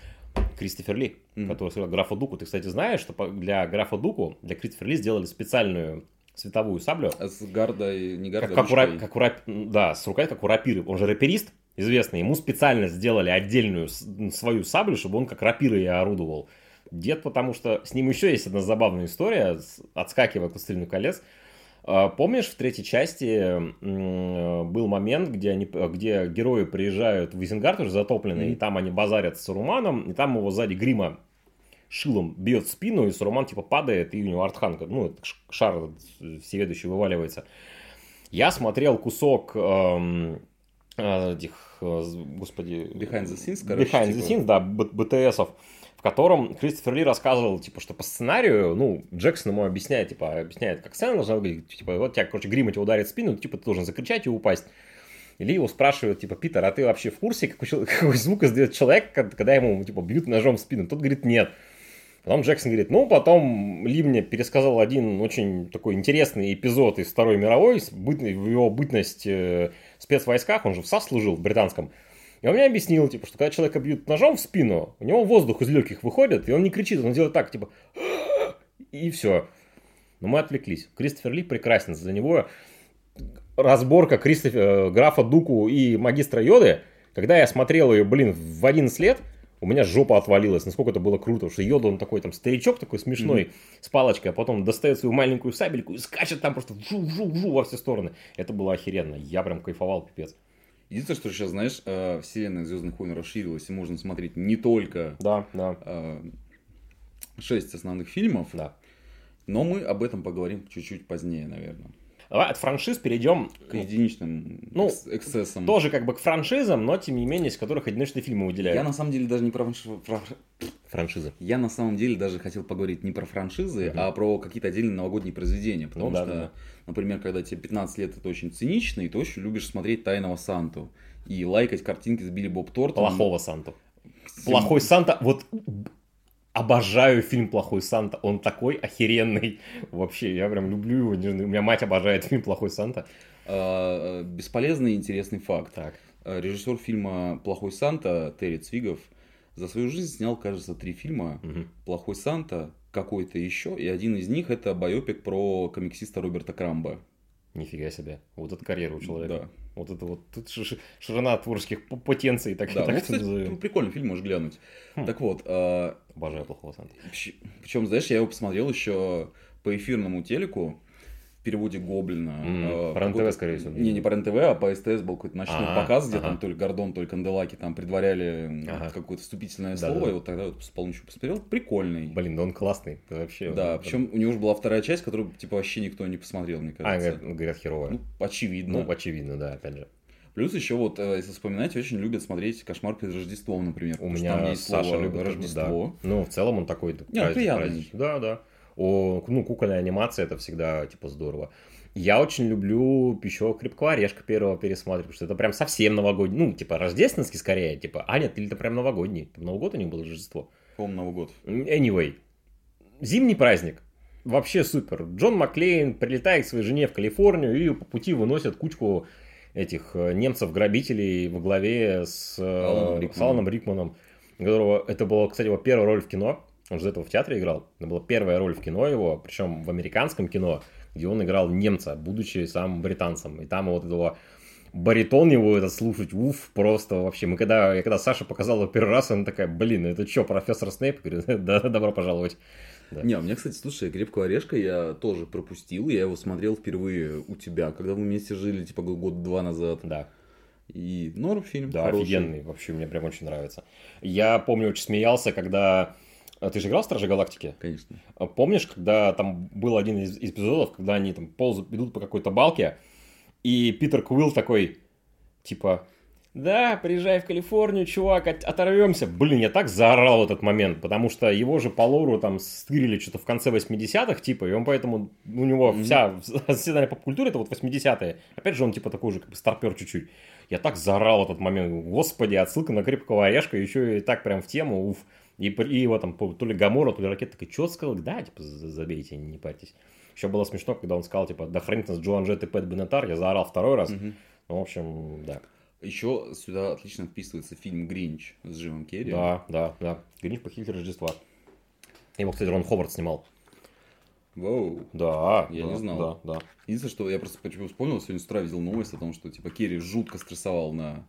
Кристофер Ли, Мгм. который сыграл графа Дуку. Ты, кстати, знаешь, что для графа Дуку, для Кристофера Ли сделали специальную световую саблю, А с гардой, не как, гардой, как у, ра- ручкой. как у рап- да, с рукой, как у рапиры. Он же рэперист известный. Ему специально сделали отдельную свою саблю, чтобы он как рапирой орудовал. Дед, потому что с ним еще есть одна забавная история, отскакивая от «Властелину колец». А, Помнишь, в третьей части был момент, где, они, где герои приезжают в Изенгард уже затопленный, Мгм. и там они базарят с Саруманом, и там его сзади грима шилом бьет в спину, и Саруман типа падает, и у него Артхан, как- ну, шар всеведущий вываливается. Я смотрел кусок эм, э, этих, э, господи... Behind the scenes, короче, Behind the типа. scenes, да, Б- БТСов, в котором Кристофер Ли рассказывал, типа, что по сценарию, ну, Джексон ему объясняет, типа, объясняет, как сцена должна выглядеть, типа, вот тебя, короче, грим тебя ударит в спину, типа, ты должен закричать и упасть. И Ли его спрашивает, типа, Питер, а ты вообще в курсе, какой, какой звук издает человек, когда ему, типа, бьют ножом в спину? Тот говорит, нет. Потом Джексон говорит, ну, потом Ли мне пересказал один очень такой интересный эпизод из Второй мировой, в его бытность э, в спецвойсках, он же в САС служил, в британском. И он мне объяснил, типа, что когда человека бьют ножом в спину, у него воздух из легких выходит, и он не кричит, он делает так, типа, и все. Но мы отвлеклись. Кристофер Ли прекрасен. За него разборка Кристофер, э, графа Дуку и магистра Йоды, когда я смотрел ее, блин, в 11 лет, у меня жопа отвалилась, насколько это было круто, потому что Йода, он такой там старичок такой смешной, с палочкой, а потом достает свою маленькую сабельку и скачет там просто вжу-вжу-вжу во все стороны. Это было охеренно, я прям кайфовал, пипец. Единственное, что сейчас, знаешь, э, вселенная Звездных войн расширилась, и можно смотреть не только Да, да, э, шесть основных фильмов, да. но мы об этом поговорим чуть-чуть позднее, наверное. Давай от франшиз перейдем К единичным Ну, экс- эксцессам. тоже как бы к франшизам, но тем не менее, из которых одиночные фильмы выделяют. Я на самом деле даже не про, франш- про- Франшизы. Я на самом деле даже хотел поговорить не про франшизы, Мгм. а про какие-то отдельные новогодние произведения. Потому Ну да, что, да, да. например, когда тебе 15 лет, это очень цинично, и ты очень любишь смотреть Тайного Санту и лайкать картинки с Билли Боб Тортом. Плохого Санту. Плохой Санта, вот обожаю фильм Плохой Санта. Он такой охеренный. Вообще, я прям люблю его. У меня мать обожает фильм Плохой Санта. А, Бесполезный и интересный факт. Так. Э, Режиссер фильма «Плохой Санта» Терри Цвигов за свою жизнь снял, кажется, три фильма. Мгм. «Плохой Санта», какой-то еще, и один из них это байопик про комиксиста Роберта Крамба. Нифига себе. Вот это карьера у человека. Да. Вот это вот тут ши- ши- ширина творческих потенций, так, Да, так ну, это кстати, назовем. прикольный фильм, можешь глянуть. Хм. Так вот, а, Обожаю Плохого Санта. Причем, знаешь, я его посмотрел еще по эфирному телеку в переводе Гоблина. Э, по какой-то- скорее всего. Не, не по РЕН-ТВ, а по СТС был какой-то ночной А, показ, где там то ли Гордон, то ли Канделаки там предваряли Ага. какое-то вступительное Да, слово, да. и вот тогда вот с полночью посмотрел. Прикольный. Блин, да он классный. Вообще... Да, причем у него же была вторая часть, которую типа вообще никто не посмотрел, мне А, кажется. говорят, говорят, херовая. Ну, очевидно. Ну, очевидно, да, опять же. Плюс еще вот, э, если вспоминать, очень любят смотреть «Кошмар перед Рождеством», например. У потому что меня там есть Саша слово любит Рождество. Да. Ну, в целом он такой... Не, он приятный. Да, да. О, ну, кукольная анимация, это всегда, типа, здорово. Я очень люблю еще «Крепкого орешка» первого пересматривать, потому что это прям совсем новогодний. Ну, типа, рождественский скорее, типа, а нет, или это прям новогодний. В Новый год у них было Рождество. По-моему, Новый год. Anyway, зимний праздник. вообще супер. Джон Маклейн прилетает к своей жене в Калифорнию и по пути выносит кучку этих э, немцев-грабителей во главе с э, Аланом Рикманом. Рикманом, которого это была, кстати, его первая роль в кино. Он же до этого в театре играл. Это была первая роль в кино его, причем в американском кино, где он играл немца, будучи сам британцем. И там вот этого баритон его это слушать, уф, просто вообще. Мы когда, я когда Саша показал его первый раз, она такая, блин, это что, профессор Снейп? Говорю, да, добро пожаловать. Да. Не, у меня, кстати, слушай, «Крепкого орешка» я тоже пропустил. Я его смотрел впервые у тебя, когда мы вместе жили, типа, год-два назад. Да, И норм фильм, да, хороший. офигенный, вообще мне прям очень нравится. Я помню, очень смеялся, когда... А Ты же играл в Стражи Галактики? Конечно. А Помнишь, когда там был один из из эпизодов, когда они там ползают, идут по какой-то балке, и Питер Куилл такой, типа, да, приезжай в Калифорнию, чувак, от- оторвемся. Блин, я так заорал в этот момент, потому что его же по лору там стырили что-то в конце 80-х, типа, и он поэтому, у него Мгм. вся заседание поп-культуры это вот 80-е. Опять же, он типа такой же, как бы старпер чуть-чуть. Я так заорал в этот момент, господи, отсылка на крепкого орешка, еще и так прям в тему, уф. И, при- и его там по- то ли Гамора, то ли Ракет такой, что сказал? Да, типа, за- забейте, не парьтесь. Еще было смешно, когда он сказал, типа, да хранит нас Джоан Джет и Пэт Бенетар, я заорал второй раз. Мгм. Ну, в общем, да. Еще сюда отлично вписывается фильм «Гринч» с Джимом Керри. Да, да, да. Гринч похититель Рождества. Его, кстати, Рон Ховард снимал. Воу. Да, Я да, не знал. Да, да. Единственное, что я просто почему вспомнил, сегодня с утра видел новость о том, что типа Керри жутко стрессовал на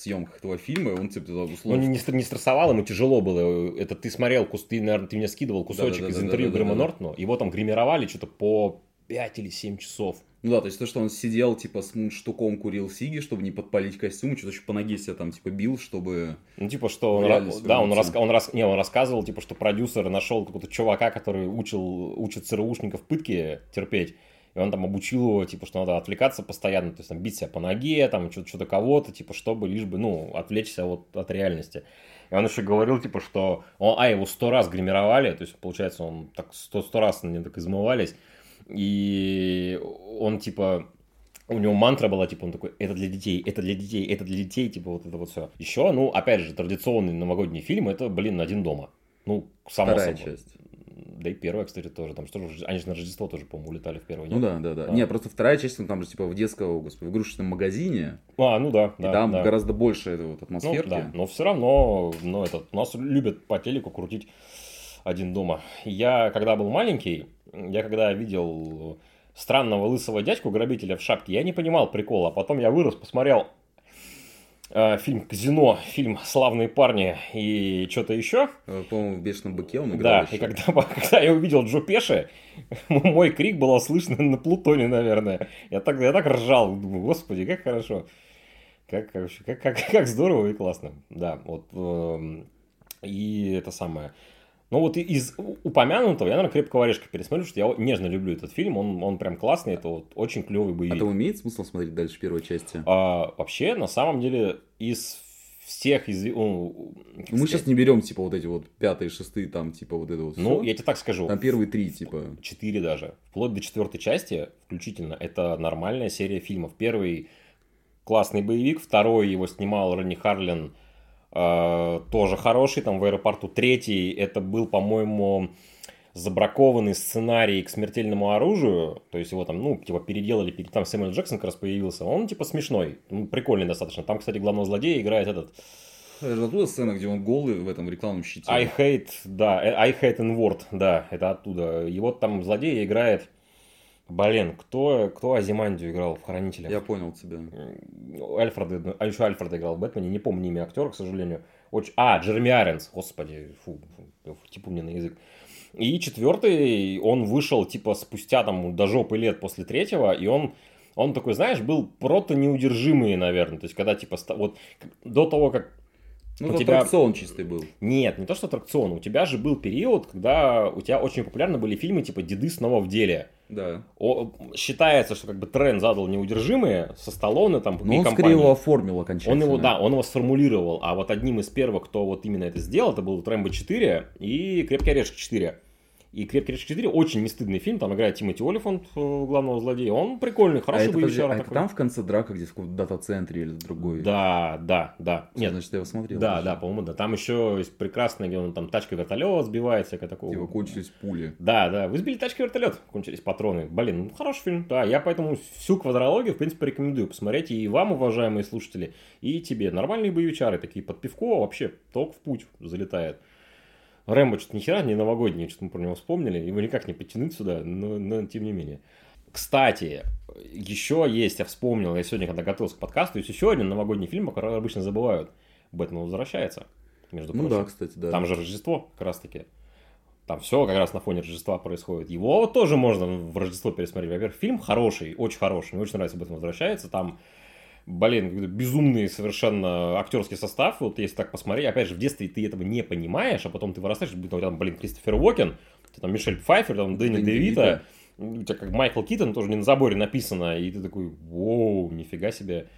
съемках этого фильма, он типа туда Ну, условно... не, не стр- не стрессовал, ему тяжело было. Это ты смотрел, ты, наверное, ты мне скидывал кусочек из Да-да-да-да-да-да-да. интервью Грэма Нортону. Его там гримировали что-то по 5 или 7 часов. Ну да, то есть то, что он сидел, типа, с мундштуком курил сиги, чтобы не подпалить костюм, что-то еще по ноге себя там, типа, бил, чтобы... Ну, типа, что он, ра- да, он, раска- он, рас- не, он рассказывал, типа, что продюсер нашел какого-то чувака, который учил, учит ЦРУшников пытки терпеть. И он там обучил его, типа, что надо отвлекаться постоянно, то есть там бить себя по ноге, там что-то, что-то кого-то, типа, чтобы лишь бы, ну, отвлечься вот от реальности. И он еще говорил, типа, что он, а, его сто раз гримировали, то есть, получается, он так сто, сто раз на нем так измывались, и он, типа, у него мантра была, типа, он такой, это для детей, это для детей, это для детей, типа, вот это вот все. Еще, ну, опять же, традиционный новогодний фильм, это, блин, «Один дома». Ну, само Вторая собой. часть. Да и первая, кстати, тоже. Там что же, они же на Рождество тоже, по-моему, улетали в первую. Ну да, да, да. Да. Не, просто вторая часть, ну там же, типа, в детском, господи, в игрушечном магазине, А, ну да, и да. там да. гораздо больше этой вот Ну, атмосферки. да, но все равно, ну, этот, нас любят по телеку крутить один дома. Я, когда был маленький, я когда видел странного лысого дядьку, грабителя в шапке, я не понимал прикола. Потом я вырос, посмотрел фильм «Казино», фильм «Славные парни» и что-то еще. Э, По-моему, в «Бешеном быке» он играл Да, еще. и когда, когда я увидел Джо Пеши, мой крик было слышно на Плутоне, наверное. Я так, я так ржал, думаю, господи, как хорошо. Как, как, как, как здорово и классно. Да, вот. эм, И это самое. Ну вот из упомянутого, я, наверное, «Крепкого орешка» пересмотрю, что я нежно люблю этот фильм, он, он прям классный, это вот очень клевый А боевик. там имеет смысл смотреть дальше первой части? А, вообще, на самом деле, из всех из... ну, мы сказать, сейчас не берем, типа, вот эти вот пятые, шестые, там, типа, вот это вот Ну, всё. я тебе так скажу. Там первые три, типа. четыре даже, вплоть до четвертой части включительно, это нормальная серия фильмов. Первый классный боевик, второй его снимал Ренни Харлин, тоже хороший, там в аэропорту. Третий, это был, по-моему, забракованный сценарий к смертельному оружию, то есть его там, ну, типа, переделали, пере- там Сэмюэл Джексон как раз появился, он, типа, смешной, ну, прикольный достаточно. Там, кстати, главного злодея играет этот Это оттуда сцена, где он голый в этом рекламном щите. I hate, да, э, I hate N-word, да, это оттуда. Вот там злодея играет, блин, кто, кто Азимандию играл в Хранителях? Я понял тебя. М, Альфреда, а еще Альфреда играл в Бэтмене, не помню имя актера, к сожалению. Очень... А, Джереми Айронс, господи, фу, фу, типу мне на язык. И четвертый, он вышел, типа, спустя там до жопы лет после третьего, и он, он такой, знаешь, был прото неудержимый, наверное. То есть, когда, типа, вот до того, как Ну, У тебя- аттракцион чистый был. нет, не то что аттракцион. У тебя же был период, когда у тебя очень популярны были фильмы типа «Деды снова в деле». Да. О, считается, что как бы тренд задал неудержимые со Сталлоне там Но и он компанией. скорее его оформил окончательно. Он его, да, он его сформулировал, а вот одним из первых, кто вот именно это сделал, это был Рэмбо 4 и Крепкий орешек 4. И «Крепкий орешек 4» очень не стыдный фильм, там играет Тимоти Олифант, э, главного злодея. Он прикольный, А хороший это, подожди, боевичара а это там в конце драка, где в дата-центре или другой? Да, да, да. Всё, Нет, значит, я его смотрел. да, да, по-моему, да. Там еще есть прекрасный, где он там тачка вертолет сбивает, всякое такое. Типа кончились пули. Да, да, вы сбили тачки вертолет, кончились патроны. Блин, ну хороший фильм, да. Я поэтому всю квадрологию, в принципе, рекомендую посмотреть и вам, уважаемые слушатели, и тебе. Нормальные боевичары, такие под пивко, вообще только в путь залетает. Рэмбо что-то ни хера не новогодний, что-то мы про него вспомнили, его никак не подтянуть сюда, но, но тем не менее. Кстати, еще есть, я вспомнил, я сегодня, когда готовился к подкасту, есть еще один новогодний фильм, о котором обычно забывают. Бэтмен возвращается, между Ну прочим. да, кстати, да. Там же Рождество как раз таки. Там все как раз на фоне Рождества происходит. Его вот тоже можно в Рождество пересмотреть. Во-первых, фильм хороший, очень хороший. Мне очень нравится, этом возвращается. Там, блин, безумный совершенно актерский состав. Вот если так посмотреть, опять же, в детстве ты этого не понимаешь, а потом ты вырастаешь, тебя там, блин, Кристофер Уокен, там Мишель Пфайфер, там Дэнни Девито, у тебя как Майкл Китон, тоже не на заборе написано, и ты такой, воу, нифига себе.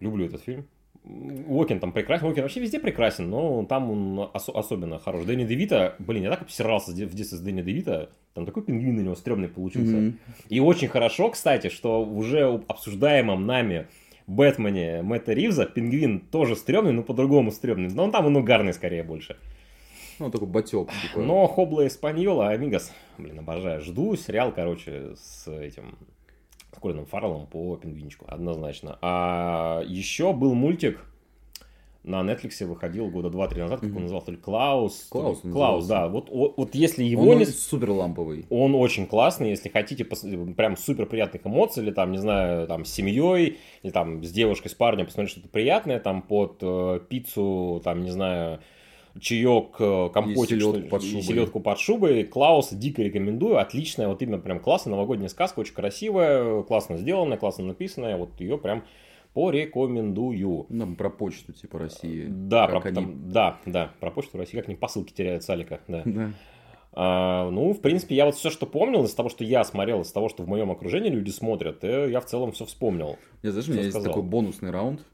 Люблю этот фильм. Уокен там прекрасен, Уокен вообще везде прекрасен, но там он ос- особенно хорош. Дэнни Девито, блин, я так обсирался в детстве с Дэнни Девито, там такой пингвин на него стрёмный получился. Мгм. И очень хорошо, кстати, что в уже обсуждаемом нами Бэтмене Мэтта Ривза пингвин тоже стрёмный, но по-другому стрёмный. Но он там он угарный скорее больше. Ну, такой батек. Типа. Но Хобла Испаньола, Амигос, блин, обожаю. Жду сериал, короче, с этим с Колином Фарреллом по пингвинчику, однозначно. А еще был мультик, на Netflix выходил года два-три назад, как он Мгм. назывался, Клаус. Клаус он Клаус, да. Вот, вот, если его Он не... супер ламповый. Он очень классный, если хотите пос- прям супер приятных эмоций, или там, не знаю, там с семьей, или там с девушкой, с парнем посмотреть что-то приятное, там под э, пиццу, там, не знаю, чаек, э, компотик, селедку что ли, под и шубой. селедку под шубой. Клауса дико рекомендую, отличная, вот именно прям классная новогодняя сказка, очень красивая, классно сделанная, классно написанная, вот ее прям порекомендую. Ну, там про почту, типа, России. Да, про, они- там- да, да, про почту России, как они посылки теряют с Алика, да. Да. А, ну, в принципе, я вот все, что помнил, из того, что я смотрел, из того, что в моем окружении люди смотрят, э, я в целом все вспомнил. Я, знаешь, у меня есть сказал. такой бонусный раунд.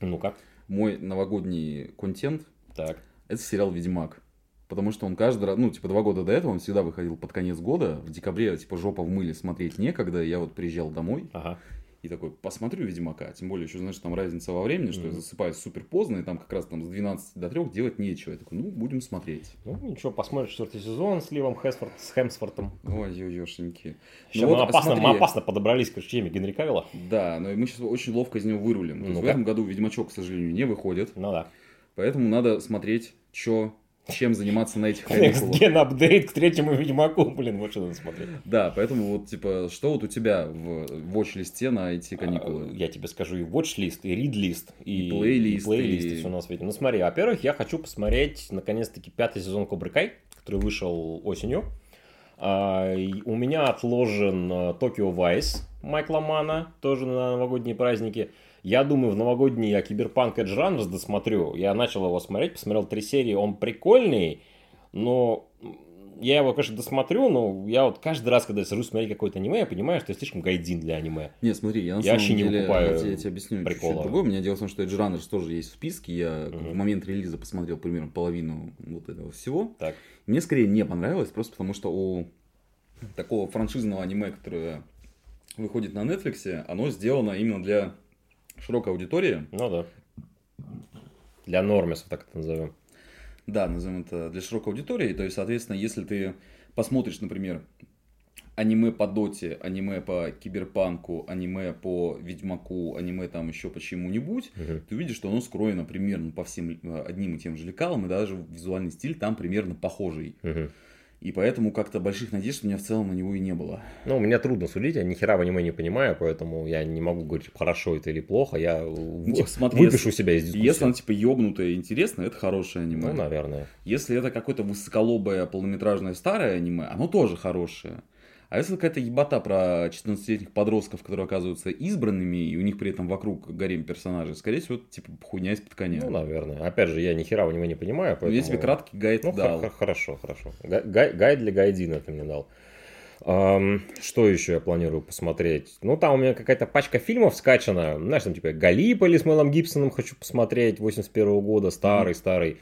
Ну как? Мой новогодний контент Так. – это сериал «Ведьмак». Потому что он каждый раз, ну, типа, два года до этого он всегда выходил под конец года. В декабре, типа, жопа в мыле смотреть некогда. Я вот приезжал домой Ага. И такой, посмотрю «Ведьмака». Тем более, еще, знаешь, там разница во времени, что я Мгм. засыпаю супер поздно, и там как раз там с 12 до 3 делать нечего. Я такой, ну, будем смотреть. Ну, ничего, посмотришь четвертый сезон с Ливом Хесфорд, с Хемсфортом. Ой, ё-ёшеньки. Сейчас Ну мы, вот, опасно, мы опасно подобрались к теме Генри Кавилла. Да, но мы сейчас очень ловко из него вырулим. Есть в этом году «Ведьмачок», к сожалению, не выходит. Ну да. Поэтому надо смотреть, чё, чем заниматься на этих каникулах. Gen апдейт к третьему Ведьмаку. Блин, вот что надо смотреть. Да, поэтому вот, типа, что вот у тебя в watch-листе на эти А, каникулы? Я тебе скажу и watch-лист, и read-лист, и, И плейлист, и плейлист, и- и все на свете. Ну смотри, во-первых, я хочу посмотреть, наконец-таки, пятый сезон Кобры Кай, который вышел осенью. А, у меня отложен э, Токио Вайс Майкла Мана, тоже на новогодние праздники. Я думаю, в новогодний я Киберпанк Edge Runners досмотрю. Я начал его смотреть, посмотрел три серии, он прикольный, но я его, конечно, досмотрю, но я вот каждый раз, когда я сажусь смотреть какое-то аниме, я понимаю, что я слишком гайдин для аниме. Не, смотри, я на Я самом вообще не деле, выкупаю я тебе, я тебе объясню прикола. чуть-чуть другое. У меня дело в том, что Edge Runners тоже есть в списке. Я Мгм. в момент релиза посмотрел примерно половину вот этого всего. Так. Мне скорее не понравилось, просто потому что у такого франшизного аниме, которое выходит на Netflix, оно сделано именно для широкой аудитории. Ну да. Для нормисов, так это назовем. Да, назовем это для широкой аудитории. То есть, соответственно, если ты посмотришь, например, аниме по Доте, аниме по Киберпанку, аниме по Ведьмаку, аниме там еще по чему-нибудь, Мгм. ты увидишь, что оно скроено примерно по всем э, одним и тем же лекалам, и даже визуальный стиль там примерно похожий. Мгм. И поэтому как-то больших надежд у меня в целом на него и не было. Ну, мне трудно судить, я ни хера в аниме не понимаю, поэтому я не могу говорить, хорошо это или плохо. Я в- типа, смотри, выпишу себя из дискуссии. Если оно типа ёбнутое и интересное, это хорошее аниме. Ну, наверное. Если это какое-то высоколобое полнометражное старое аниме, оно тоже хорошее. А если какая-то ебота про 14-летних подростков, которые оказываются избранными, и у них при этом вокруг гарем персонажей, скорее всего, типа хуйня из-под коня. Ну, наверное. Опять же, я ни хера в аниме не понимаю, Ну, поэтому... Я тебе краткий гайд Ну, дал. хорошо, хорошо. Га- гай- Гайд для гайдина ты мне дал. Что еще я планирую посмотреть? Ну, там у меня какая-то пачка фильмов скачана. Знаешь, там типа Галиполи с Мелом Гибсоном хочу посмотреть, 81 года, старый-старый.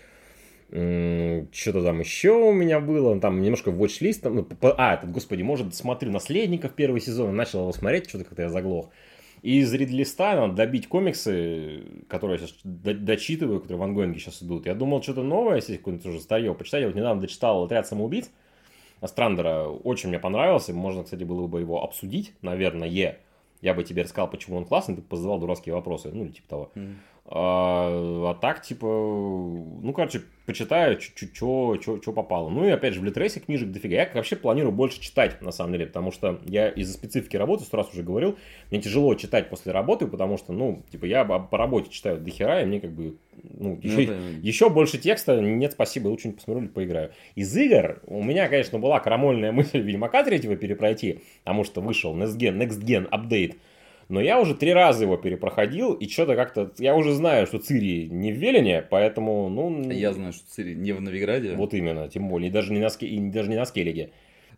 Что-то там еще у меня было, там немножко watch-лист, там, ну, а, этот, господи, может, смотрю «Наследников» первый сезон, начал его смотреть, что-то как-то я заглох. И из рид-листа надо добить комиксы, которые я сейчас до- дочитываю, которые в ангоинге сейчас идут. Я думал, что-то новое, если какое-нибудь уже старье почитать. Я вот недавно дочитал «Отряд самоубийц», Страндера очень мне понравился. Можно, кстати, было бы его обсудить, наверное. Я бы тебе рассказал, почему он классный, ты бы позадавал дурацкие вопросы, ну, типа того. А, а так, типа, ну, короче, почитаю, что попало. Ну, и опять же, в Литрейсе книжек дофига. Я вообще планирую больше читать, на самом деле, потому что я из-за специфики работы, сто раз уже говорил, мне тяжело читать после работы, потому что, ну, типа, я по работе читаю дохера, и мне как бы, ну, еще, ну, еще больше текста, нет, спасибо, лучше не посмотрю или поиграю. Из игр у меня, конечно, была крамольная мысль Ведьмака третьего перепройти, потому что вышел Next Gen, Next Gen апдейт, но я уже три раза его перепроходил, и что-то как-то... Я уже знаю, что Цири не в Велине, поэтому, ну... Я знаю, что Цири не в Новиграде. Вот именно, тем более. И даже не на, ски... и даже не на Скеллиге.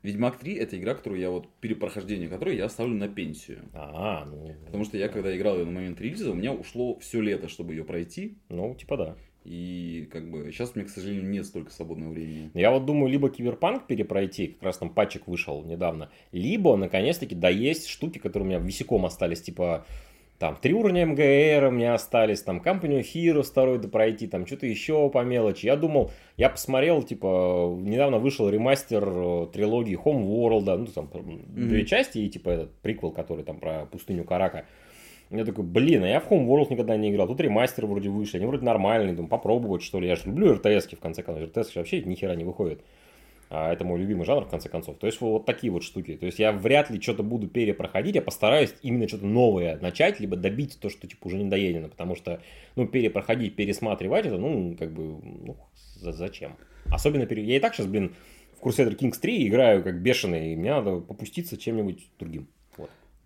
Ведьмак 3 это игра, которую я вот перепрохождение которой я оставлю на пенсию. А, ну. Потому что я когда играл ее на момент релиза, у меня ушло все лето, чтобы ее пройти. Ну, типа да. И как бы сейчас у меня, к сожалению, нет столько свободного времени. Я вот думаю, либо киберпанк перепройти, как раз там патчик вышел недавно, либо наконец-таки да есть штуки, которые у меня висяком остались, типа там три уровня МГР у меня остались, там Company of Heroes второй допройти, там что-то еще по мелочи. Я думал, я посмотрел, типа, недавно вышел ремастер э, трилогии Homeworld, ну там mm-hmm. две части и типа этот приквел, который там про пустыню Карака. Я такой, блин, а я в Homeworld никогда не играл. Тут ремастер вроде вышли, они вроде нормальные, думаю, попробовать что ли. Я же люблю РТС в конце концов. РТС вообще ни хера не выходит. А это мой любимый жанр, в конце концов. То есть вот такие вот штуки. То есть я вряд ли что-то буду перепроходить, я постараюсь именно что-то новое начать, либо добить то, что типа уже не доедено. Потому что, ну, перепроходить, пересматривать это, ну, как бы, ну, зачем? Особенно, пере... я и так сейчас, блин, в Crusader Kings 3 играю как бешеный, и мне надо попуститься чем-нибудь другим.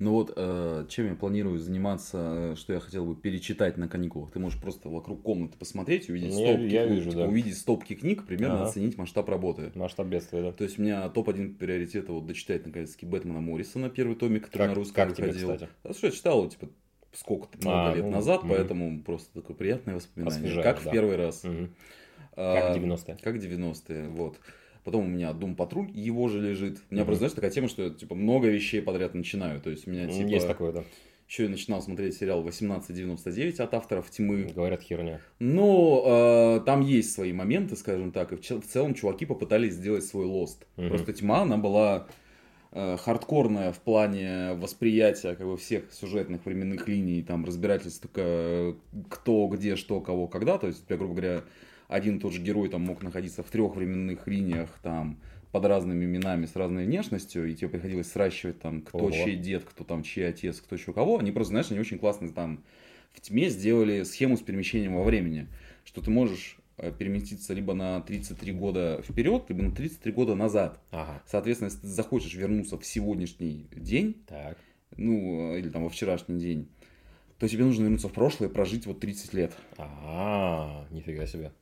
Ну вот, э, чем я планирую заниматься, э, что я хотел бы перечитать на каникулах. Ты можешь просто вокруг комнаты посмотреть, увидеть ну, стопки, я, вижу, типа, да. увидеть стопки книг, примерно ага. оценить масштаб работы. Масштаб бедствия, да. То есть у меня топ-1 приоритет вот дочитать наконец-таки Бэтмена Моррисона, первый томик, который как, на русском как выходил. Тебе, кстати? А что я читал, типа, сколько-то много а, лет ну, назад, угу. поэтому просто такое приятное воспоминание. Освежает, как да. в первый раз. Угу. А, как 90-е. Как 90-е, вот. Потом у меня Дом Патруль, его же лежит. У меня mm-hmm. просто, знаешь, такая тема, что я, типа, много вещей подряд начинаю. То есть у меня, типа... Есть такое, да. Еще я начинал смотреть сериал 1899 от авторов Тьмы. Говорят, херня. Но э, там есть свои моменты, скажем так. И в, в целом чуваки попытались сделать свой лост. Угу. Просто Тьма, она была э, хардкорная в плане восприятия как бы, всех сюжетных временных линий, там разбирательств только э, кто, где, что, кого, когда. То есть, тебя, грубо говоря, один и тот же герой там мог находиться в трех временных линиях там под разными именами, с разной внешностью, и тебе приходилось сращивать там, кто Ого. чей дед, кто там чей отец, кто чего кого. Они просто, знаешь, они очень классно там в тьме сделали схему с перемещением во времени, что ты можешь э, переместиться либо на 33 года вперед, либо на 33 года назад. Ага. Соответственно, если ты захочешь вернуться в сегодняшний день, так. ну, э, или там во вчерашний день, то тебе нужно вернуться в прошлое и прожить вот 30 лет. А, нифига себе.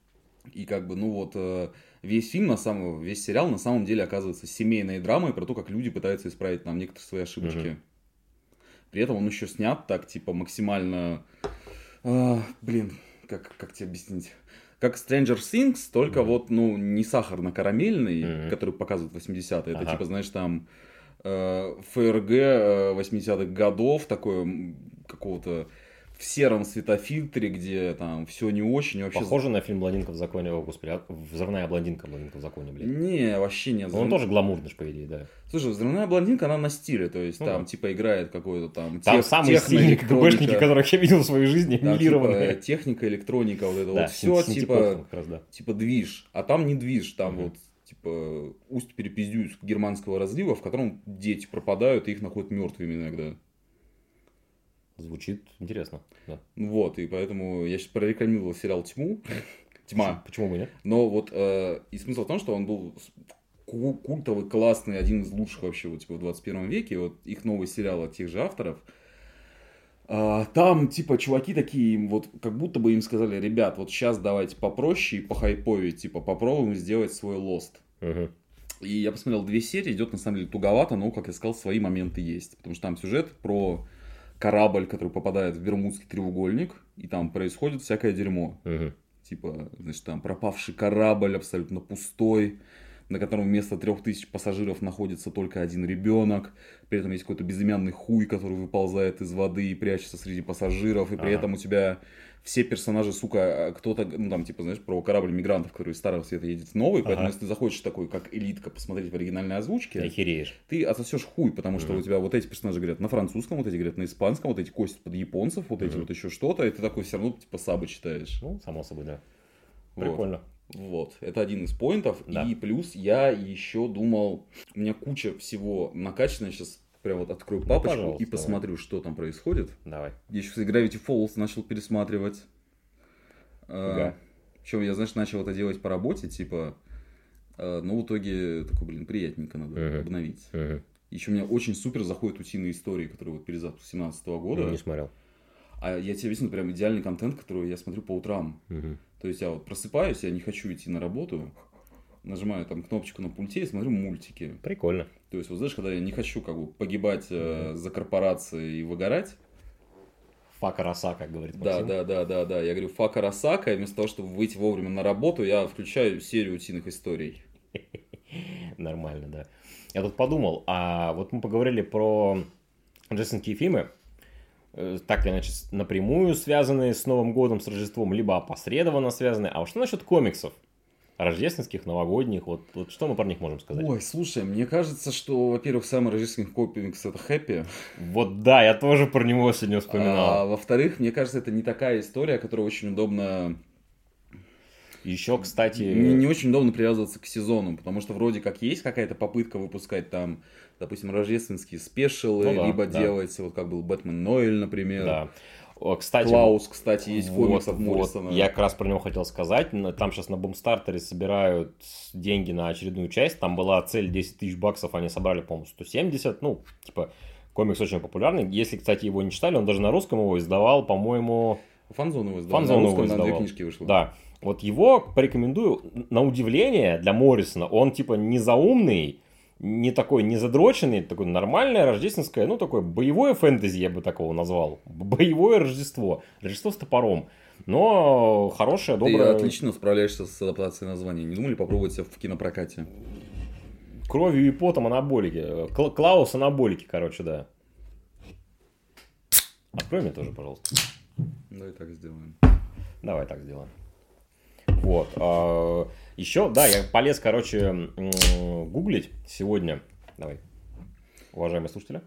И как бы, ну вот, э, весь фильм, на самом, весь сериал на самом деле оказывается семейной драмой про то, как люди пытаются исправить нам некоторые свои ошибочки. Mm-hmm. При этом он еще снят так, типа, максимально... А, блин, как, как тебе объяснить? Как Stranger Things, только mm-hmm. вот, ну, не сахарно-карамельный, mm-hmm. который показывают 80-е. Это, ага. типа, знаешь, там э, ФРГ э, 80-х годов, такое какого-то в сером светофильтре, где там все не очень. Вообще... Похоже на фильм «Блондинка в законе», о, господи, а, «Взрывная блондинка», «Блондинка в законе», блин. Не, вообще нет. Взрыв... Он тоже гламурный, по идее, да. Слушай, «Взрывная блондинка», она на стиле, то есть ну, там, да. типа, играет какой-то там... Там тех, самые сильные КГБшники, которых я видел в своей жизни, там, типа, техника, электроника, вот это да, вот все, типа, раз, да. типа движ. А там не движ, там угу. вот типа усть перепиздюсь германского разлива, в котором дети пропадают и их находят мертвыми иногда. Звучит интересно. Да. Вот, и поэтому я сейчас прорекламировал сериал «Тьму». Тьма. Почему бы нет? Но вот э, и смысл в том, что он был культовый, классный, один из лучших вообще вот, типа, в 21 веке. Вот их новый сериал от тех же авторов. А, там, типа, чуваки такие, вот, как будто бы им сказали, ребят, вот сейчас давайте попроще и похайповее, типа, попробуем сделать свой лост. Угу. И я посмотрел две серии, идет на самом деле туговато, но, как я сказал, свои моменты есть. Потому что там сюжет про корабль, который попадает в Бермудский треугольник, и там происходит всякое дерьмо. Угу. типа, значит, там пропавший корабль абсолютно пустой, на котором вместо трех тысяч пассажиров находится только один ребенок. При этом есть какой-то безымянный хуй, который выползает из воды и прячется среди пассажиров. И при Ага. этом у тебя все персонажи, сука, а, кто-то, ну там, типа, знаешь, про корабль мигрантов, который из старого света едет в новый. Поэтому, Ага. если ты захочешь такой, как элитка, посмотреть в оригинальной озвучке, Охереешь. ты отсосешь хуй, потому что Мгм. у тебя вот эти персонажи говорят на французском, вот эти говорят на испанском, вот эти кости под японцев, вот эти Мгм. вот еще что-то, и ты такой все равно типа сабы читаешь. Ну, само собой, да. Вот. Прикольно. Вот, это один из поинтов. Да. И плюс я еще думал, у меня куча всего накачано, сейчас прям вот открою Ну, папочку пожалуйста, и посмотрю, что там происходит. Давай. Я еще, кстати, Gravity Falls начал пересматривать. Ага. Причем я, знаешь, начал это делать по работе, типа, э, но в итоге такой, блин, приятненько надо Мгм. обновить. Мгм. Еще у меня очень супер заходят утиные истории, которые вот перезапуск 17 года. Не смотрел. А я тебе объясню, прям идеальный контент, который я смотрю по утрам. Мгм. То есть я вот просыпаюсь, я не хочу идти на работу, нажимаю там кнопочку на пульте и смотрю мультики. Прикольно. То есть, вот знаешь, когда я не хочу как бы погибать э, за корпорации и выгорать, Фака роса, как говорит да, Максим. да, да, да, да, я говорю фака Росака, и вместо того, чтобы выйти вовремя на работу, я включаю серию утиных историй. Нормально, да. Я тут подумал, а вот мы поговорили про рождественские фильмы, э, так или иначе напрямую связанные с Новым годом, с Рождеством, либо опосредованно связанные. А вот что насчет комиксов? Рождественских, новогодних, вот, вот что мы про них можем сказать? Ой, слушай, мне кажется, что, во-первых, самый рождественский комикс это хэппи. Вот да, я тоже про него сегодня А, вспоминал. во-вторых, мне кажется, это не такая история, которая очень удобно Еще, кстати, не, не очень удобно привязываться к сезону, потому что вроде как есть какая-то попытка выпускать там, допустим, рождественские спешилы, Ну да, либо да. делать, вот как был Бэтмен Ноэль, например. да. Кстати, Клаус, кстати, есть Вот, комиксах вот. Моррисона. Я как раз про него хотел сказать. Там сейчас на Бумстартере собирают деньги на очередную часть. Там была цель 10 тысяч баксов, они собрали, по-моему, 170. Ну, типа, комикс очень популярный. Если, кстати, его не читали, он даже на русском его издавал, по-моему... Фанзон его издал. Фанзон на его русском на две издавал. книжки вышло. Да. Вот его порекомендую. На удивление для Моррисона, он типа не заумный, не такой не задроченный, такой нормальное рождественское, ну такое боевое фэнтези, я бы такого назвал. Боевое Рождество. Рождество с топором. Но хорошее, Ты доброе. отлично справляешься с адаптацией названия. Не думали попробовать себя в кинопрокате? Кровью и потом анаболики. Кла- Клаус анаболики, короче, да. Открой мне тоже, пожалуйста. Давай так сделаем. Давай так сделаем. Вот. Еще, да, я полез, короче, гуглить сегодня. Давай. Уважаемые слушатели.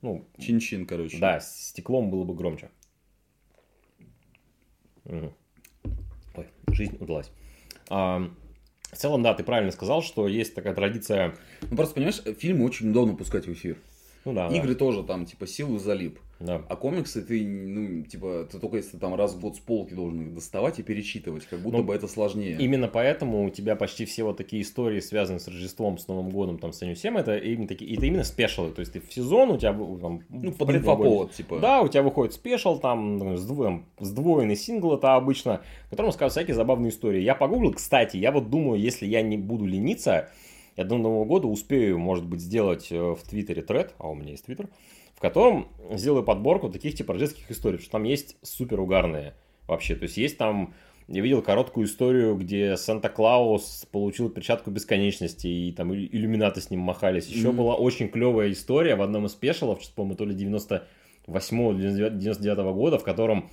Ну, Чин-чин, короче. да, стеклом было бы громче. Мгм. Ой, жизнь удалась. А, в целом, да, ты правильно сказал, что есть такая традиция. Ну просто, понимаешь, фильмы очень удобно пускать в эфир. Ну да, Игры тоже там, типа, силу залип. да. А комиксы ты, ну, типа, ты только если там раз в год с полки должен их доставать и перечитывать, как будто Ну, бы это сложнее. Именно поэтому у тебя почти все вот такие истории, связанные с Рождеством, с Новым годом, там, с этим всем, это именно такие, это именно спешалы. То есть ты в сезон, у тебя там, Ну, предновогодний- инфоповод, типа. Да, у тебя выходит спешл, там, сдво- там, сдвоенный сингл это обычно, в котором рассказывают всякие забавные истории. Я погуглил, кстати, я вот думаю, если я не буду лениться, я до Нового года успею, может быть, сделать э, в Твиттере тред, а у меня есть Твиттер, в котором сделаю подборку таких типа рождественских историй, потому что там есть супер угарные вообще. То есть есть там, я видел короткую историю, где Санта-Клаус получил перчатку бесконечности, и там иллю- иллюминаты с ним махались. Еще Мгм. была очень клевая история в одном из спешалов, по-моему, то ли 98-99 года, в котором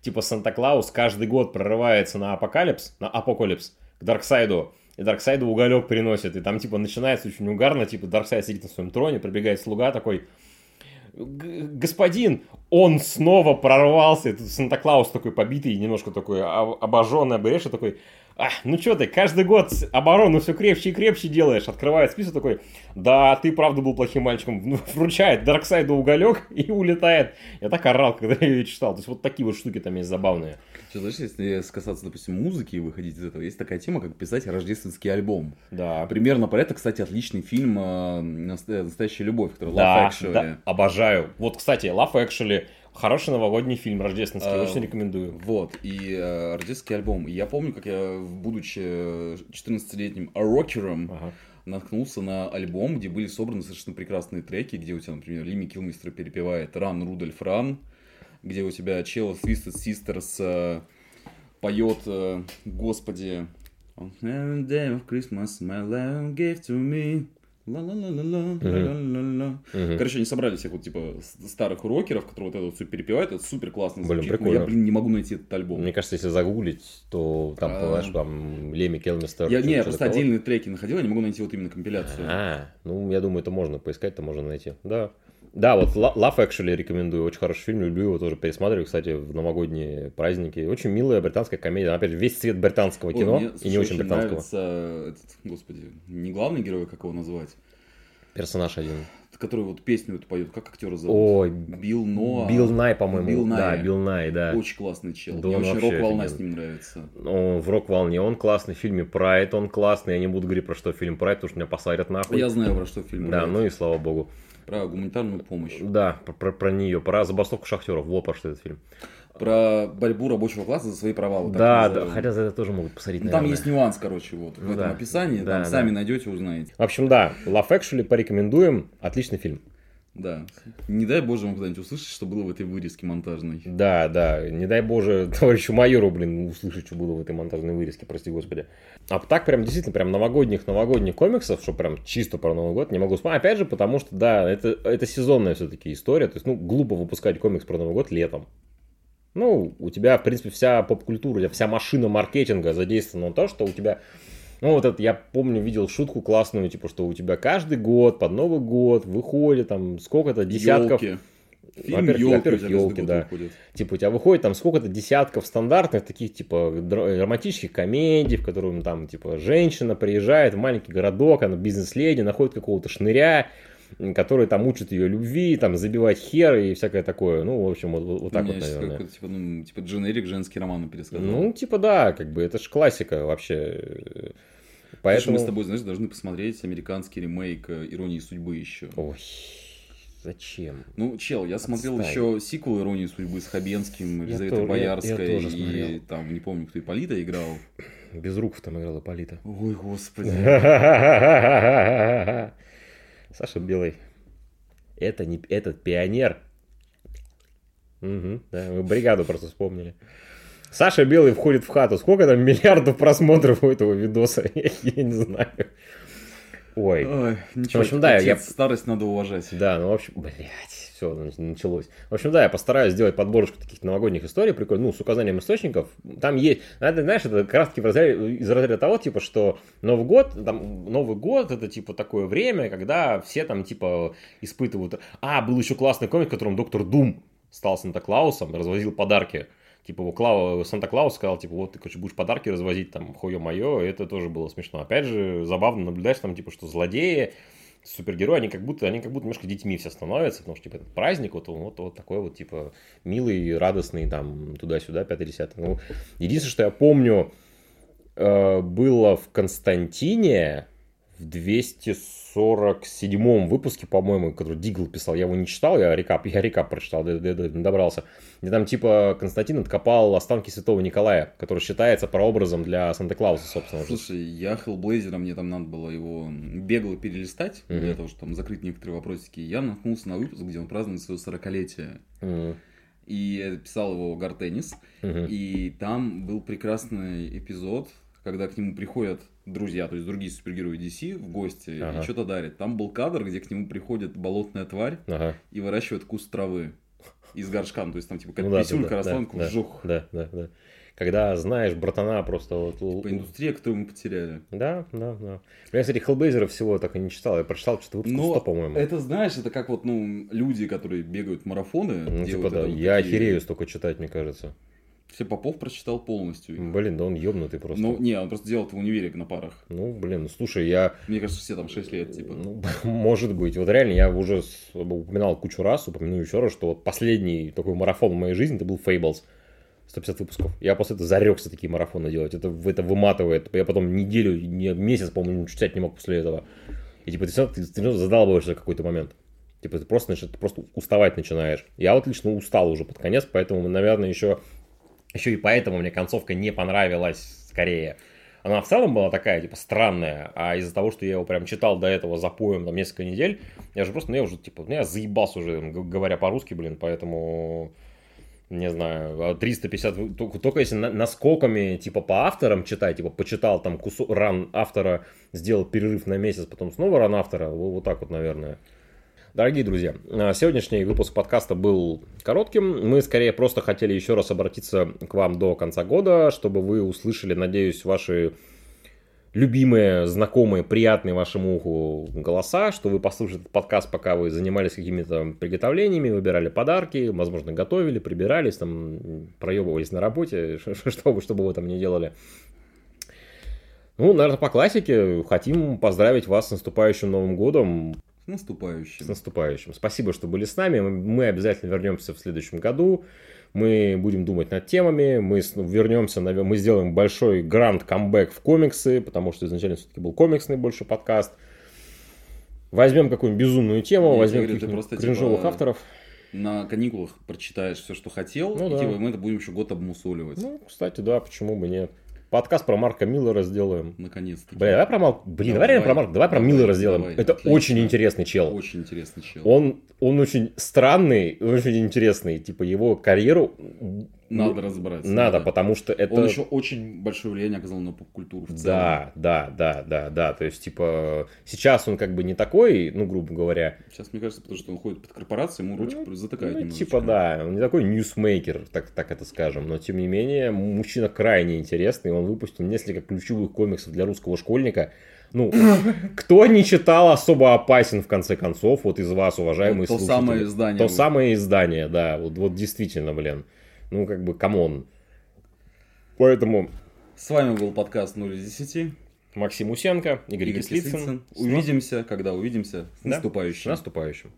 типа Санта-Клаус каждый год прорывается на апокалипс, на апокалипс, к Дарксайду, и Дарксайду уголек приносит, и там типа начинается очень угарно, типа Дарксайд сидит на своем троне, пробегает слуга такой, «Г- господин, он снова прорвался, и Санта-Клаус такой побитый, немножко такой об- обожженный, обреши такой, а, ну что ты, каждый год оборону все крепче и крепче делаешь, открывает список такой, да, ты правда был плохим мальчиком, Ну, вручает Дарксайду уголек и улетает. Я так орал, когда я ее читал, то есть вот такие вот штуки там есть забавные. Что, знаешь, если касаться, допустим, музыки и выходить из этого, есть такая тема, как писать рождественский альбом. Да, Примерно про это, кстати, отличный фильм э, «Наста- «Настоящая любовь», который да, Love Actually. да, обожаю. Вот, кстати, Love Actually, хороший новогодний фильм рождественский, А, очень рекомендую. Вот, и э, рождественский альбом. Я помню, как я, будучи 14-летним рокером, Ага. наткнулся на альбом, где были собраны совершенно прекрасные треки, где у тебя, например, Лими Килмистер перепевает «Ран, Рудольф, Ран», где у тебя чел Twisted Sisters э, поет, э, господи, On the day of Christmas my love gave to me. Ла-ла-ла-ла-ла, ла-ла-ла-ла. Мгм. Короче, они собрали всех вот, типа, старых рокеров, которые вот это вот все перепевают, это супер классно Блин, звучит, но прикольно. я, блин, не могу найти этот альбом. Мне кажется, если загуглить, то там, А. понимаешь, там Леми Келмистер. Я, не, я просто такого. отдельные треки находил, я не могу найти вот именно компиляцию. А, ну, я думаю, это можно поискать, это можно найти. Да. Да, вот Lo- Love Actually рекомендую. Очень хороший фильм, люблю его тоже пересматриваю, кстати, в новогодние праздники. Очень милая британская комедия. Опять же, весь цвет британского Ой, кино мне, и слушай, не очень британского. нравится этот, господи, не главный герой, как его назвать, Персонаж один. который вот песню эту поет, как актера зовут? Ой, Билл Ноа. Билл Най, по-моему. Билл Да, Най. Билл Най, да. Очень классный чел. Да Мне очень вообще рок-волна с ним нравится. Он в рок-волне, он классный. В фильме Прайд он классный. Я не буду говорить про что фильм Прайд, потому что меня посадят нахуй. Я знаю, про что фильм. Да, говорит. ну и слава богу. Про гуманитарную помощь. Да, про, про, про нее, про забастовку шахтеров. Вот про что этот фильм. Про борьбу рабочего класса за свои права. вот так да, да, хотя за это тоже могут посадить, Ну, там есть нюанс, короче, вот в Ну этом да. описании. Да, там да. сами найдете, узнаете. В общем, да, Love Actually порекомендуем. Отличный фильм. Да. Не дай боже вам когда-нибудь услышать, что было в этой вырезке монтажной. Да, да, не дай боже товарищу майору, блин, услышать, что было в этой монтажной вырезке, прости господи. А так прям действительно прям новогодних новогодних комиксов, что прям чисто про Новый год, не могу вспомнить. Опять же, потому что, да, это, это сезонная все-таки история. То есть, ну, глупо выпускать комикс про Новый год летом. Ну, у тебя, в принципе, вся поп-культура, вся машина маркетинга задействована на то, что у тебя... Ну, вот это, я помню, видел шутку классную, типа, что у тебя каждый год, под Новый год, выходит там сколько-то десятков... Ёлки. Фильм Во-первых, «Ёлки» у во-первых, год да. выходит. Типа у тебя выходит там сколько-то десятков стандартных таких типа романтических комедий, в которых там типа женщина приезжает в маленький городок, она бизнес-леди, находит какого-то шныря, который там учит ее любви, там забивать хер и всякое такое. Ну, в общем, вот, вот- так меня вот, наверное. типа, ну, типа дженерик женский роман пересказал. Ну, типа да, как бы это ж классика вообще. Слушай, Поэтому... мы с тобой, знаешь, должны посмотреть американский ремейк э, «Иронии судьбы» еще. Ой, зачем? Ну, чел, я смотрел Отстань. еще сиквел «Иронии судьбы» с Хабенским, Елизаветой тоже- я- я Боярской, и смотрел. там, не помню, кто Ипполита играл. Без рук там играла Полита. Ой, господи. Саша Белый. Это не этот пионер. Мгм, да, мы бригаду просто вспомнили. Саша Белый входит в хату. Сколько там миллиардов просмотров у этого видоса? Я не знаю. Ой. Ой, ничего, В общем, да, я- старость надо уважать. Да, ну, в общем, блядь, все, началось. В общем, да, я постараюсь сделать подборочку таких новогодних историй, прикольно, ну, с указанием источников. Там есть, это, знаешь, это как раз таки разряде- из разряда того, типа, что Новый год, там, Новый год, это, типа, такое время, когда все там, типа, испытывают... А, был еще классный комик, в котором доктор Дум стал Санта-Клаусом, развозил подарки. Типа, Клау, Санта-Клаус сказал, типа, вот ты, короче, будешь подарки развозить, там, хуё-моё, это тоже было смешно. Опять же, забавно наблюдать, там, типа, что злодеи, супергерои, они как будто, они как будто немножко детьми все становятся, потому что, типа, этот праздник, вот, он вот, вот такой вот, типа, милый, радостный, там, туда-сюда, пятый-десятый. Ну, единственное, что я помню, э, было в Константине, в 247 выпуске, по-моему, который Дигл писал, я его не читал, я рекап, я рекап прочитал, добрался. Где там, типа, Константин откопал останки святого Николая, который считается прообразом для Санта-Клауса, собственно. Слушай, я Хеллблейзера, мне там надо было его бегло перелистать, для Мгм. того, чтобы там закрыть некоторые вопросики. Я наткнулся на выпуск, где он празднует свое 40-летие. Мгм. И писал его Гартеннис. Мгм. И там был прекрасный эпизод, когда к нему приходят друзья, то есть другие супергерои DC в гости Ага. и что-то дарят. Там был кадр, где к нему приходит болотная тварь Ага. и выращивает куст травы из горшка. Ну, То есть там типа Ну как да, писюлька да, росла, да, да, вжух. Да, да, да. Когда знаешь братана просто вот... По индустрии, которую мы потеряли. Да, да, да. Я, кстати, Хеллбейзера всего так и не читал. Я прочитал что-то выпуск Но 100, по-моему. это, знаешь, это как вот, ну, люди, которые бегают марафоны, Ну, типа, да, вот я такие- охерею столько читать, мне кажется. Все Попов прочитал полностью. их. Блин, да он ёбнутый просто. Ну, не, он просто делал это в универе на парах. Ну, блин, ну, слушай, я... Мне кажется, все там 6 лет, типа. Ну, может быть. Вот реально, я уже упоминал кучу раз, упомяну еще раз, что вот последний такой марафон в моей жизни, это был Fables. 150 выпусков. Я после этого зарекся такие марафоны делать. Это, это выматывает. Я потом неделю, не, месяц, по-моему, читать не мог после этого. И типа ты все ты, ты задалбываешься в какой-то момент. Типа ты просто, начи- ты просто уставать начинаешь. Я вот лично устал уже под конец, поэтому, наверное, еще, еще и поэтому мне концовка не понравилась скорее. Она в целом была такая, типа, странная, а из-за того, что я его прям читал до этого за поем там несколько недель, я же просто, ну, я уже, типа, ну, я заебался уже, говоря по-русски, блин, поэтому не знаю, 350, а только, только если на, наскоками, типа, по авторам читать, типа, почитал там кусок, ран автора, сделал перерыв на месяц, потом снова ран автора, вот, вот так вот, наверное. Дорогие друзья, а, сегодняшний выпуск подкаста был коротким. Мы скорее просто хотели еще раз обратиться к вам до конца года, чтобы вы услышали, надеюсь, ваши любимые, знакомые, приятные вашему уху голоса, что вы послушали этот подкаст, пока вы занимались какими-то приготовлениями, выбирали подарки, возможно, готовили, прибирались, там, проебывались на работе, что бы, что бы вы там не делали. Ну, наверное, по классике хотим поздравить вас с наступающим Новым годом. С наступающим. С наступающим. Спасибо, что были с нами. Мы обязательно вернемся в следующем году. Мы будем думать над темами. Мы вернемся, мы сделаем большой гранд камбэк в комиксы, потому что изначально все-таки был комиксный больше подкаст. Возьмем какую-нибудь безумную тему, Я возьмем просто, кринжовых типа, авторов. На каникулах прочитаешь все, что хотел, ну, и да. типа, мы это будем еще год обмусоливать. Ну, кстати, да, почему бы нет. Подкаст про Марка Миллера сделаем. Наконец-то. Бля, давай про Марка. Блин, давай, давай про Марка. Давай про давай, Миллера сделаем. Давай, Это отлично. очень интересный чел. Очень интересный чел. Он, он очень странный, очень интересный. Типа его карьеру надо ну. Надо, да. потому что это... Он еще очень большое влияние оказал на поп-культуру в целом. Да, да, да, да, да. То есть, типа, сейчас он как бы не такой, ну, грубо говоря. Сейчас, мне кажется, потому что он ходит под корпорацией, ему ручку ну, затыкают ну, немножечко. Типа, да, он не такой ньюсмейкер, так, так это скажем. Но, тем не менее, мужчина крайне интересный. Он выпустил несколько ключевых комиксов для русского школьника. Ну, кто не читал особо опасен в конце концов, вот из вас, уважаемые вот слушатели. То самое издание. То самое издание, да, вот, вот действительно, блин. Ну, как бы, come on. Поэтому... С вами был подкаст 0 из 10. Максим Усенко, Игорь, Игорь Кислицын. Увидимся, когда увидимся. С да? наступающим. С наступающим.